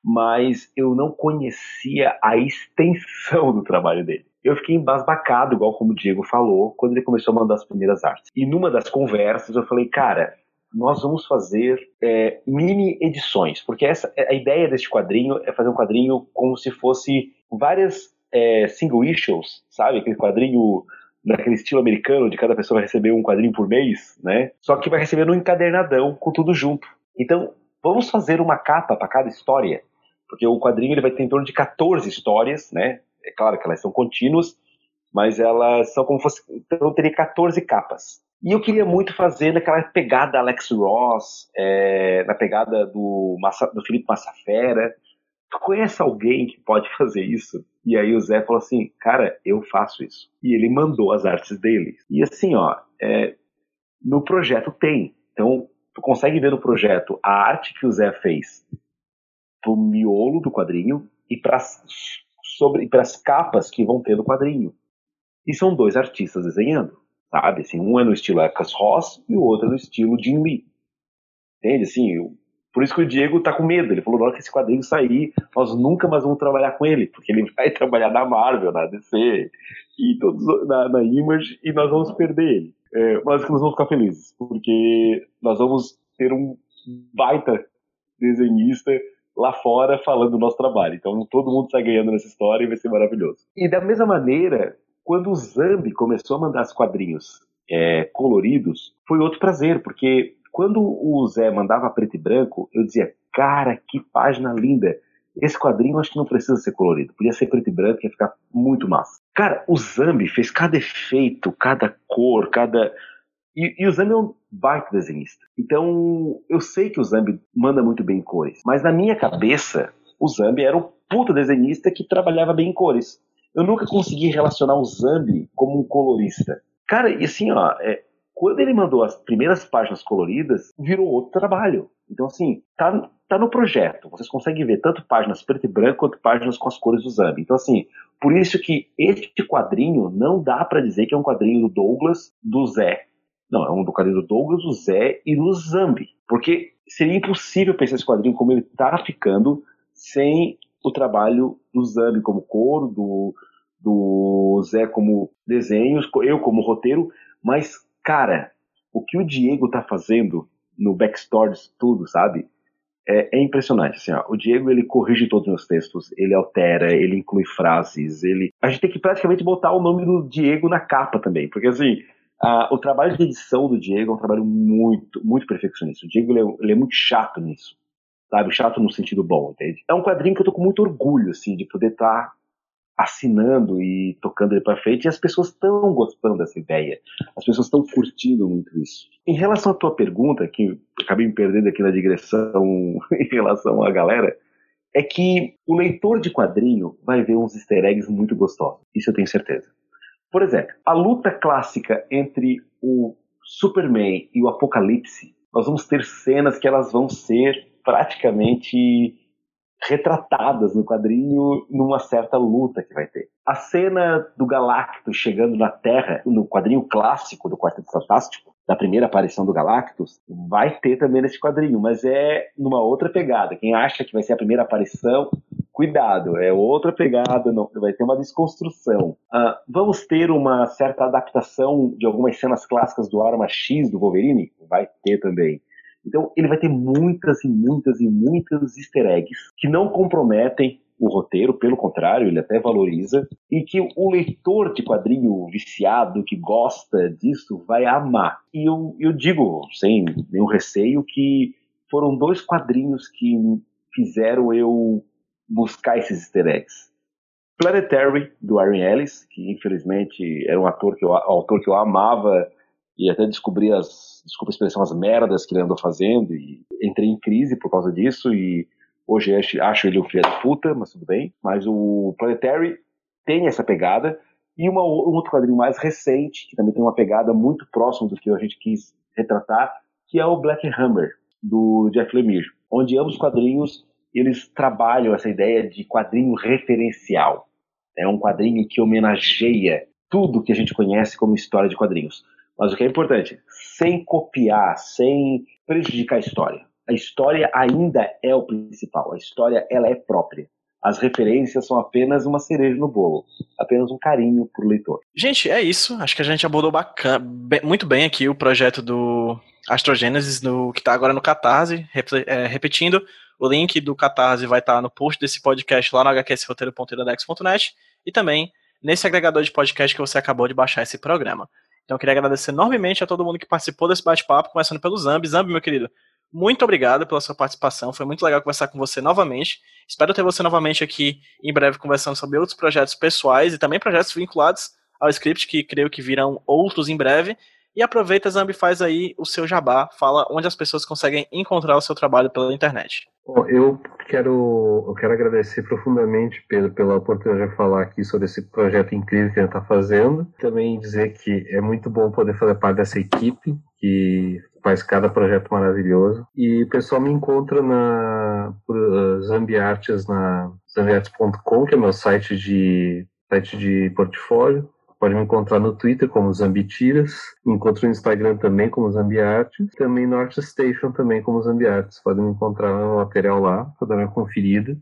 mas eu não conhecia a extensão do trabalho dele. Eu fiquei embasbacado, igual como o Diego falou, quando ele começou a mandar as primeiras artes. E numa das conversas eu falei, cara, nós vamos fazer é, mini edições, porque essa a ideia deste quadrinho é fazer um quadrinho como se fosse várias é, single issues, sabe? Aquele quadrinho naquele estilo americano, de cada pessoa vai receber um quadrinho por mês, né? Só que vai receber no encadernadão com tudo junto. Então, vamos fazer uma capa para cada história, porque o quadrinho ele vai ter em torno de 14 histórias, né? É claro que elas são contínuas, mas elas são como fosse. Então teria 14 capas. E eu queria muito fazer naquela pegada Alex Ross, é, na pegada do, Massa, do Felipe Massafera. Tu conhece alguém que pode fazer isso? E aí o Zé falou assim, cara, eu faço isso. E ele mandou as artes dele. E assim, ó, é, no projeto tem. Então, tu consegue ver no projeto a arte que o Zé fez pro miolo do quadrinho e para sobre as capas que vão ter no quadrinho. E são dois artistas desenhando, sabe? Assim, um é no estilo Ecas Ross e o outro é no estilo Jim Lee. Entende? Assim, eu, por isso que o Diego tá com medo. Ele falou: na hora que esse quadrinho sair, nós nunca mais vamos trabalhar com ele, porque ele vai trabalhar na Marvel, na DC, e todos, na, na Image, e nós vamos perder ele. É, mas que nós vamos ficar felizes, porque nós vamos ter um baita desenhista lá fora falando do nosso trabalho. Então todo mundo sai ganhando nessa história e vai ser maravilhoso. E da mesma maneira, quando o Zambi começou a mandar os quadrinhos é, coloridos, foi outro prazer, porque quando o Zé mandava preto e branco, eu dizia, cara, que página linda. Esse quadrinho acho que não precisa ser colorido. Podia ser preto e branco, ia ficar muito massa. Cara, o Zambi fez cada efeito, cada cor, cada. E, e, o Zambi é um baita desenhista. Então, eu sei que o Zambi manda muito bem em cores. Mas na minha cabeça, o Zambi era um puta desenhista que trabalhava bem em cores. Eu nunca consegui relacionar o Zambi como um colorista. Cara, e assim, ó, é, quando ele mandou as primeiras páginas coloridas, virou outro trabalho. Então, assim, tá, tá no projeto. Vocês conseguem ver tanto páginas preto e branco quanto páginas com as cores do Zambi. Então, assim, por isso que este quadrinho não dá para dizer que é um quadrinho do Douglas, do Zé. Não, é um do quadrinho do Douglas, do Zé e do Zambi. Porque seria impossível pensar esse quadrinho como ele tá ficando sem o trabalho do Zambi como cor, do, do Zé como desenhos, eu como roteiro, mas, cara, o que o Diego tá fazendo no backstories, tudo, sabe? É, é impressionante. Assim, ó, o Diego ele corrige todos os meus textos, ele altera, ele inclui frases, ele. A gente tem que praticamente botar o nome do Diego na capa também, porque assim. A, o trabalho de edição do Diego é um trabalho muito, muito perfeccionista. O Diego ele é, ele é muito chato nisso sabe? Chato no sentido bom, entende? É um quadrinho que eu tô com muito orgulho, assim, de poder estar tá assinando e tocando ele para frente, e as pessoas estão gostando dessa ideia. As pessoas estão curtindo muito isso. Em relação à tua pergunta, que acabei me perdendo aqui na digressão em relação à galera, é que o leitor de quadrinho vai ver uns easter eggs muito gostosos. Isso eu tenho certeza. Por exemplo, a luta clássica entre o Superman e o Apocalipse, nós vamos ter cenas que elas vão ser praticamente retratadas no quadrinho numa certa luta que vai ter. A cena do Galactus chegando na Terra, no quadrinho clássico do Quarteto Fantástico, da primeira aparição do Galactus, vai ter também nesse quadrinho, mas é numa outra pegada. Quem acha que vai ser a primeira aparição, cuidado, é outra pegada, não, vai ter uma desconstrução. Uh, vamos ter uma certa adaptação de algumas cenas clássicas do Arma X do Wolverine? Vai ter também. Então ele vai ter muitas e muitas e muitas easter eggs que não comprometem o roteiro, pelo contrário, ele até valoriza, e que o leitor de quadrinho viciado, que gosta disso, vai amar. E eu, eu digo, sem nenhum receio, que foram dois quadrinhos que fizeram eu buscar esses easter eggs. Planetary, do Aaron Ellis, que infelizmente era um ator que eu, autor que eu amava e até descobri as, desculpa a expressão, as merdas que ele andou fazendo e entrei em crise por causa disso e hoje acho ele um filho de puta, mas tudo bem. Mas o Planetary tem essa pegada e uma, um outro quadrinho mais recente, que também tem uma pegada muito próxima do que a gente quis retratar, que é o Black Hammer, do Jeff Lemire, onde ambos quadrinhos eles trabalham essa ideia de quadrinho referencial. É um quadrinho que homenageia tudo que a gente conhece como história de quadrinhos. Mas o que é importante, sem copiar, sem prejudicar a história. A história ainda é o principal. A história ela é própria. As referências são apenas uma cereja no bolo, apenas um carinho pro leitor. Gente, é isso. Acho que a gente abordou bacana, bem, muito bem aqui o projeto do Astrogênesis, no, que está agora no Catarse. Rep, é, repetindo, o link do Catarse vai estar no post desse podcast lá no hqsroteiro.iradex.net e também nesse agregador de podcast que você acabou de baixar esse programa. Então eu queria agradecer enormemente a todo mundo que participou desse bate-papo, começando pelo Zambi. Zambi, meu querido, muito obrigado pela sua participação. Foi muito legal conversar com você novamente. Espero ter você novamente aqui em breve conversando sobre outros projetos pessoais e também projetos vinculados ao script, que creio que virão outros em breve. E aproveita, Zambi, faz aí o seu jabá, fala onde as pessoas conseguem encontrar o seu trabalho pela internet. Bom, eu quero, eu quero agradecer profundamente, Pedro, pela oportunidade de falar aqui sobre esse projeto incrível que a gente está fazendo. Também dizer que é muito bom poder fazer parte dessa equipe que faz cada projeto maravilhoso. E o pessoal me encontra na uh, Zambiartes, na zambiartes.com, que é meu site de, site de portfólio. Pode me encontrar no Twitter como Zambitiras, encontro no Instagram também como Zambiartes, também no ArtStation também como Zambiartes. Podem me encontrar no material lá para dar uma conferida.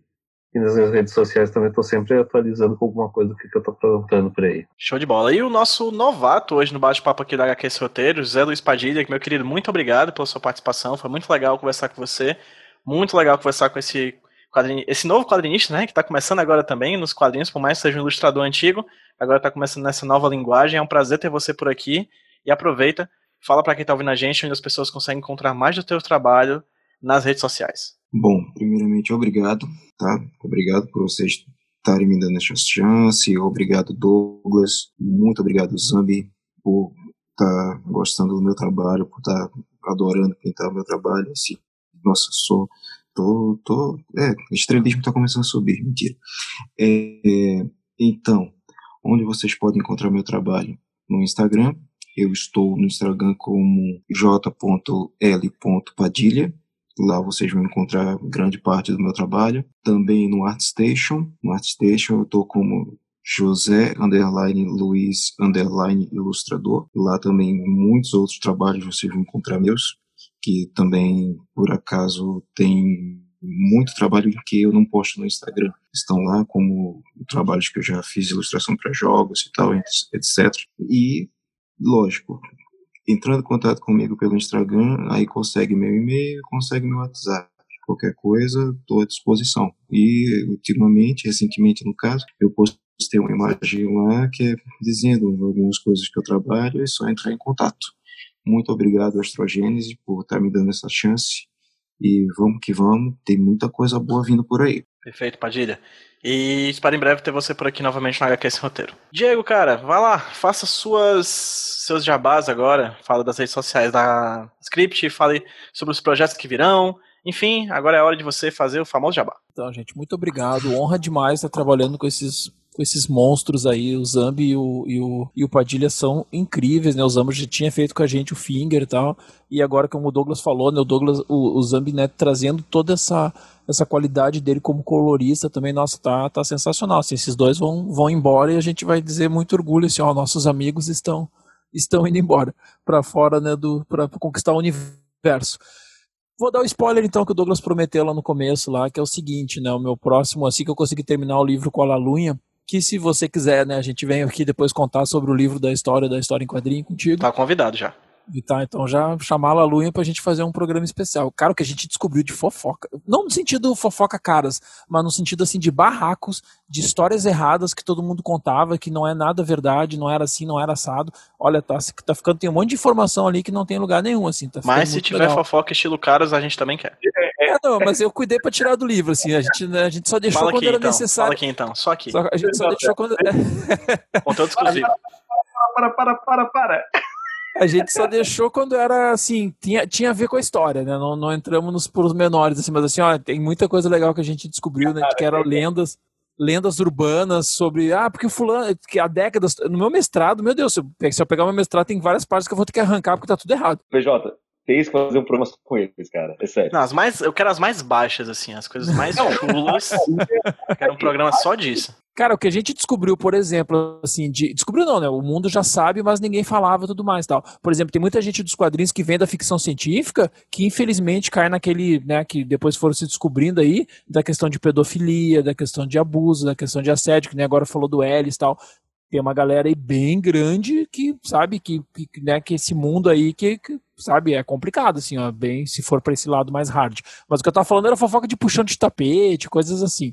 E nas minhas redes sociais também estou sempre atualizando com alguma coisa que, eu estou aprontando por aí. Show de bola. E o nosso novato hoje no bate-papo aqui da HQS Roteiro, Zé Luiz Padilha, meu querido, muito obrigado pela sua participação. Foi muito legal conversar com você. Muito legal conversar com esse esse novo quadrinista, né, que está começando agora também nos quadrinhos, por mais que seja um ilustrador antigo, agora está começando nessa nova linguagem. É um prazer ter você por aqui. E aproveita, fala para quem está ouvindo a gente onde as pessoas conseguem encontrar mais do teu trabalho nas redes sociais. Bom, primeiramente, obrigado, tá? Obrigado por vocês estarem me dando essa chance. Obrigado, Douglas. Muito obrigado, Zambi, por estar tá gostando do meu trabalho, por estar tá adorando pintar o meu trabalho. Assim, nossa, sou. Tô, tô, é, está começando a subir, mentira. É, então, onde vocês podem encontrar meu trabalho? No Instagram, eu estou no Instagram como j.l.padilha, Lá vocês vão encontrar grande parte do meu trabalho. Também no ArtStation. No ArtStation eu estou como José underline Luiz underline ilustrador. Lá também muitos outros trabalhos vocês vão encontrar meus, que também por acaso tem muito trabalho que eu não posto no Instagram. Estão lá como trabalhos que eu já fiz ilustração para jogos e tal, etc. E lógico, entrando em contato comigo pelo Instagram, aí consegue meu e-mail, consegue meu WhatsApp. Qualquer coisa, estou à disposição. E, ultimamente, recentemente no caso, eu postei uma imagem lá que é dizendo algumas coisas que eu trabalho, é só entrar em contato. Muito obrigado, Astrogênese, por estar me dando essa chance. E vamos que vamos, tem muita coisa boa vindo por aí. Perfeito, Padilha. E espero em breve ter você por aqui novamente no HQ Esse Roteiro. Diego, cara, vai lá, faça suas seus jabás agora, fala das redes sociais da Script, fale sobre os projetos que virão. Enfim, agora é a hora de você fazer o famoso jabá. Então, gente, muito obrigado. Honra demais estar trabalhando com esses com esses monstros aí, o Zambi e o, e o, e o Padilha são incríveis, né? O Zambi já tinha feito com a gente o Finger e tal, e agora como o Douglas falou, né, o Douglas, o, o Zambi, né, trazendo toda essa essa qualidade dele como colorista também, nossa, tá, tá sensacional. Assim, esses dois vão, vão embora e a gente vai dizer muito orgulho assim, ó, nossos amigos estão estão indo embora para fora, né, do para conquistar o universo. Vou dar o um spoiler então que o Douglas prometeu lá no começo lá, que é o seguinte, né, o meu próximo, assim que eu conseguir terminar o livro com a Lalunha, que se você quiser, né, a gente vem aqui depois contar sobre o livro da história, da história em quadrinho contigo. Tá convidado já. E tá, então já chamar a Lalunha pra gente fazer um programa especial. Cara, o que a gente descobriu de fofoca. Não no sentido fofoca caras, mas no sentido assim de barracos, de histórias erradas que todo mundo contava, que não é nada verdade, não era assim, não era assado. Olha, tá, tá ficando, tem um monte de informação ali que não tem lugar nenhum, assim. Tá mas se tiver legal. fofoca estilo caras, a gente também quer. É, não, mas eu cuidei pra tirar do livro, assim. A gente, né, a gente só deixou Fala quando aqui, era então. necessário. Fala aqui então, só aqui. Só, a gente só deixou quando. Conteúdo exclusivo. Para, para, para, para. A gente só deixou quando era assim, tinha, tinha a ver com a história, né? Não, não entramos nos puros menores, assim, mas assim, ó, tem muita coisa legal que a gente descobriu, né? Que eram lendas, lendas urbanas sobre, ah, porque o fulano, que há décadas, no meu mestrado, meu Deus, se eu, se eu pegar meu mestrado, tem várias partes que eu vou ter que arrancar porque tá tudo errado. PJ, tem que fazer um programa com eles, cara. É sério. Não, as mais, eu quero as mais baixas, assim, as coisas mais chulas. eu quero um programa só disso. Cara, o que a gente descobriu, por exemplo, assim, de, descobriu não, né? O mundo já sabe, mas ninguém falava tudo mais tal. Por exemplo, tem muita gente dos quadrinhos que vem da ficção científica que infelizmente cai naquele, né, que depois foram se descobrindo aí, da questão de pedofilia, da questão de abuso, da questão de assédio, que nem agora falou do Ellis e tal. Tem uma galera aí bem grande que, sabe, que, que, né, que esse mundo aí que, que sabe, é complicado, assim, ó, bem, se for para esse lado mais hard. Mas o que eu tava falando era fofoca de puxão de tapete, coisas assim.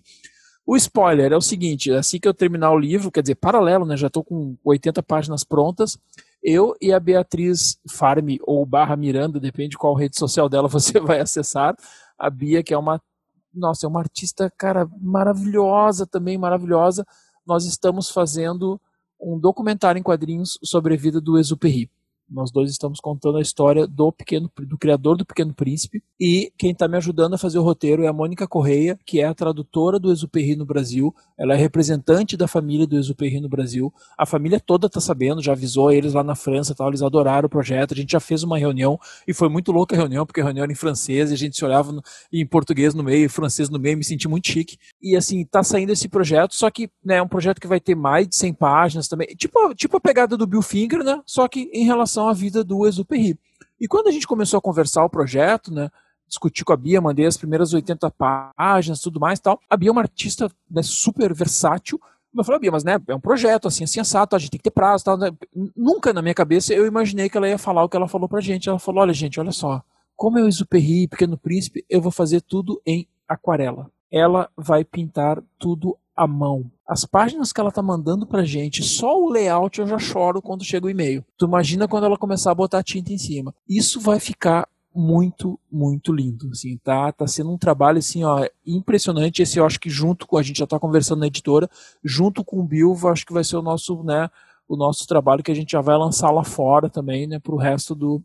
O spoiler é o seguinte: assim que eu terminar o livro, quer dizer, paralelo, né? Já estou com 80 páginas prontas. Eu e a Beatriz Farm ou barra Miranda, depende de qual rede social dela você vai acessar. A Bia, que é uma, nossa, é uma artista, cara, maravilhosa também, maravilhosa. Nós estamos fazendo um documentário em quadrinhos sobre a vida do Exupéry. Nós dois estamos contando a história do pequeno, do criador do Pequeno Príncipe e quem está me ajudando a fazer o roteiro é a Mônica Correia, que é a tradutora do Exupéry no Brasil. Ela é representante da família do Exupéry no Brasil. A família toda está sabendo, já avisou eles lá na França, tal, eles adoraram o projeto. A gente já fez uma reunião e foi muito louca a reunião porque a reunião era em francês e a gente se olhava no, em português no meio, francês no meio, me senti muito chique. E assim, tá saindo esse projeto, só que né, é um projeto que vai ter mais de 100 páginas também, tipo, tipo a pegada do Bill Finger, né? Só que em relação à vida do Exupéry. E quando a gente começou a conversar o projeto, né, discutir com a Bia, mandei as primeiras 80 páginas, tudo mais tal. A Bia é uma artista né, super versátil. Eu falei, Bia, mas né, é um projeto assim, assim, sensato, a gente tem que ter prazo. Tal, né? Nunca na minha cabeça eu imaginei que ela ia falar o que ela falou pra gente. Ela falou, olha gente, olha só, como é o Exupéry, Pequeno Príncipe, eu vou fazer tudo em aquarela. Ela vai pintar tudo à mão. As páginas que ela tá mandando pra gente, só o layout eu já choro quando chega o e-mail. Tu imagina quando ela começar a botar tinta em cima. Isso vai ficar muito, muito lindo, assim, tá? Tá sendo um trabalho, assim, ó, impressionante. Esse eu acho que junto com, a gente já tá conversando na editora, junto com o Bill, acho que vai ser o nosso, né, o nosso trabalho que a gente já vai lançar lá fora também, né, pro resto do,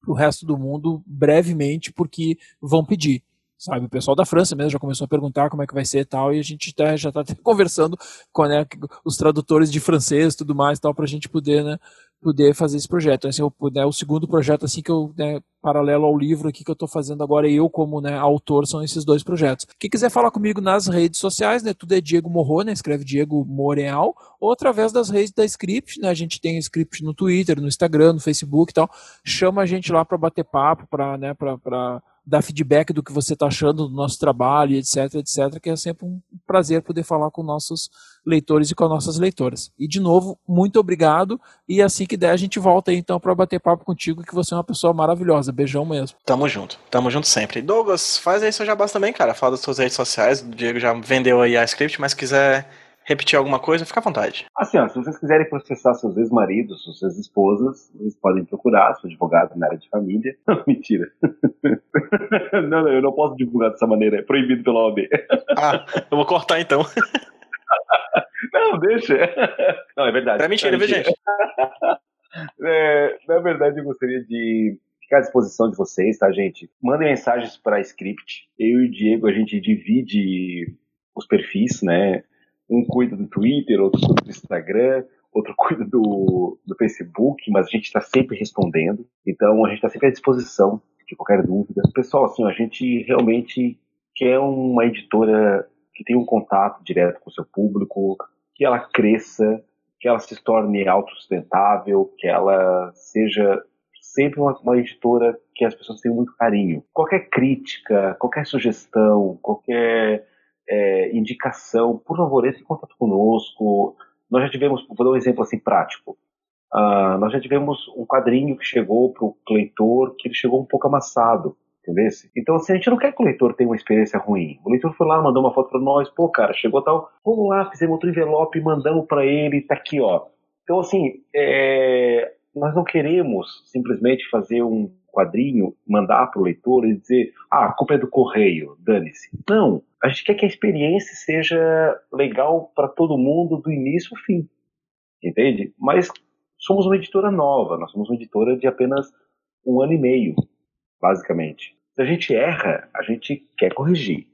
pro resto do mundo brevemente, porque vão pedir sabe? O pessoal da França mesmo já começou a perguntar como é que vai ser e tal, e a gente tá, já está conversando com né, os tradutores de francês e tudo mais tal, para a gente poder, né, poder fazer esse projeto. Esse é o, né, o segundo projeto, assim, que eu, né, paralelo ao livro aqui que eu estou fazendo agora, eu como né, autor, são esses dois projetos. Quem quiser falar comigo nas redes sociais, né, tudo é Diego Morro, né, escreve Diego Moreal, ou através das redes da Script, né, a gente tem Script no Twitter, no Instagram, no Facebook e tal, chama a gente lá para bater papo, para, né, para dar feedback do que você está achando do nosso trabalho, etc, etc, que é sempre um prazer poder falar com nossos leitores e com nossas leitoras. E de novo, muito obrigado e assim que der a gente volta aí então para bater papo contigo, que você é uma pessoa maravilhosa. Beijão mesmo. Tamo junto. Tamo junto sempre. Douglas, faz aí seu jabá também, cara. Fala das suas redes sociais. O Diego já vendeu aí a script, mas quiser repetir alguma coisa, fica à vontade. Assim, ó, se vocês quiserem processar seus ex-maridos, suas esposas, vocês podem procurar, sou advogado na área de família. Mentira. não, não, eu não posso divulgar dessa maneira, é proibido pela OAB. ah, eu vou cortar então. não, deixa. Não, é verdade. É mentira, viu, gente? É, na verdade, eu gostaria de ficar à disposição de vocês, tá, gente? Mandem mensagens para a Script. Eu e o Diego, a gente divide os perfis, né? Um cuida do Twitter, outro cuida do Instagram, outro cuida do, do Facebook, mas a gente está sempre respondendo. Então, a gente está sempre à disposição de qualquer dúvida. Pessoal, assim, a gente realmente quer uma editora que tenha um contato direto com o seu público, que ela cresça, que ela se torne autossustentável, que ela seja sempre uma, uma, editora que as pessoas tenham muito carinho. Qualquer crítica, qualquer sugestão, qualquer é, indicação, por favor, em contato conosco. Nós já tivemos, vou dar um exemplo assim prático. Uh, nós já tivemos um quadrinho que chegou para o leitor que ele chegou um pouco amassado, entendeu? Então, assim, a gente não quer que o leitor tenha uma experiência ruim. O leitor foi lá, mandou uma foto para nós, pô, cara, chegou tal, vamos lá, fizemos outro envelope, mandamos para ele, tá aqui, ó. Então, assim, é, nós não queremos simplesmente fazer um quadrinho, mandar para o leitor e dizer, ah, a culpa é do correio, dane-se. Não, a gente quer que a experiência seja legal para todo mundo do início ao fim, entende? Mas somos uma editora nova, nós somos uma editora de apenas um ano e meio, basicamente. Se a gente erra, a gente quer corrigir.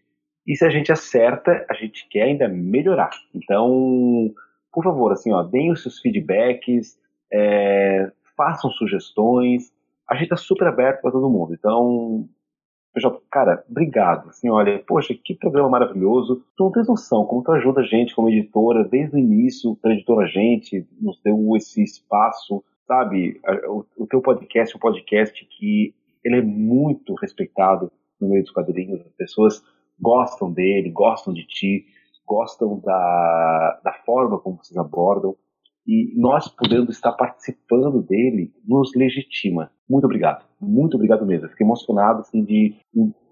E se a gente acerta, a gente quer ainda melhorar. Então, por favor, assim, ó, deem os seus feedbacks, é, façam sugestões. A gente está super aberto para todo mundo. Então, Cara, obrigado. Assim, olha, poxa, que programa maravilhoso. Tu não tens noção como tu ajuda a gente como editora, desde o início, para editora a gente, nos deu esse espaço, sabe? O, o teu podcast é um podcast que ele é muito respeitado no meio dos quadrinhos. As pessoas gostam dele, gostam de ti, gostam da, da forma como vocês abordam e nós podendo estar participando dele nos legitima. Muito obrigado, muito obrigado mesmo. Fiquei emocionado assim, de,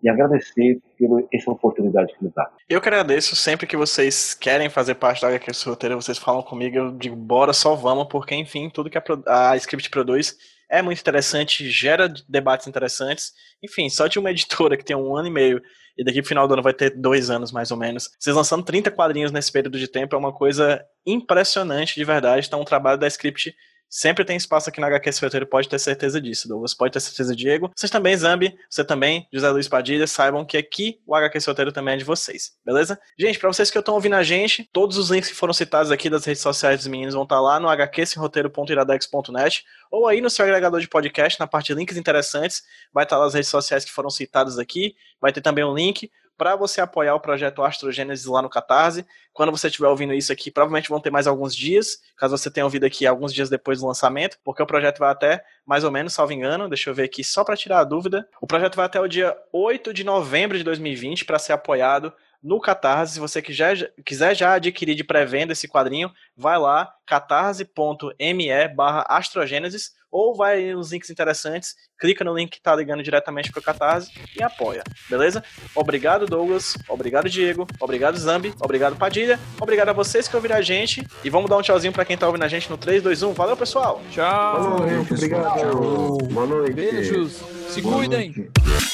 de agradecer pela essa oportunidade que nos dá. Eu que agradeço sempre que vocês querem fazer parte da HQ Roteiro, vocês falam comigo, eu digo, bora, só vamos, porque enfim, tudo que a, a Script produz é muito interessante, gera debates interessantes. Enfim, só de uma editora que tem um ano e meio e daqui pro final do ano vai ter dois anos mais ou menos. Vocês lançando 30 quadrinhos nesse período de tempo é uma coisa impressionante de verdade. Então, o trabalho da Script Sempre tem espaço aqui na HQ Roteiro, pode ter certeza disso. Douglas pode ter certeza, Diego. Vocês também, Zambi, você também, José Luiz Padilha, saibam que aqui o HQ Roteiro também é de vocês, beleza? Gente, para vocês que estão ouvindo a gente, todos os links que foram citados aqui das redes sociais dos meninos vão estar tá lá no hqsroteiro.iradex.net ou aí no seu agregador de podcast, na parte de links interessantes, vai estar tá lá as redes sociais que foram citadas aqui, vai ter também um link para você apoiar o projeto Astrogênesis lá no Catarse. Quando você estiver ouvindo isso aqui, provavelmente vão ter mais alguns dias, caso você tenha ouvido aqui alguns dias depois do lançamento, porque o projeto vai até, mais ou menos, salvo engano, deixa eu ver aqui só para tirar a dúvida. O projeto vai até o dia 8 de novembro de 2020 para ser apoiado no Catarse. Se você quiser, quiser já adquirir de pré-venda esse quadrinho, vai lá, catarse.me barra astrogênesis ou vai nos links interessantes, clica no link que tá ligando diretamente pro Catarse e apoia, beleza? Obrigado, Douglas, obrigado, Diego, obrigado, Zambi, obrigado, Padilha, obrigado a vocês que ouviram a gente e vamos dar um tchauzinho para quem tá ouvindo a gente no 3, 2, 1. Valeu, pessoal! Tchau! Boa noite, obrigado! Tchau. Boa noite! Beijos! Se Boa cuidem! Noite.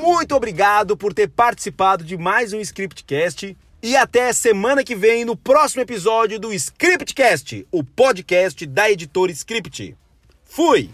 Muito obrigado por ter participado de mais um Scriptcast e até semana que vem no próximo episódio do Scriptcast, o podcast da editora Script. Fui!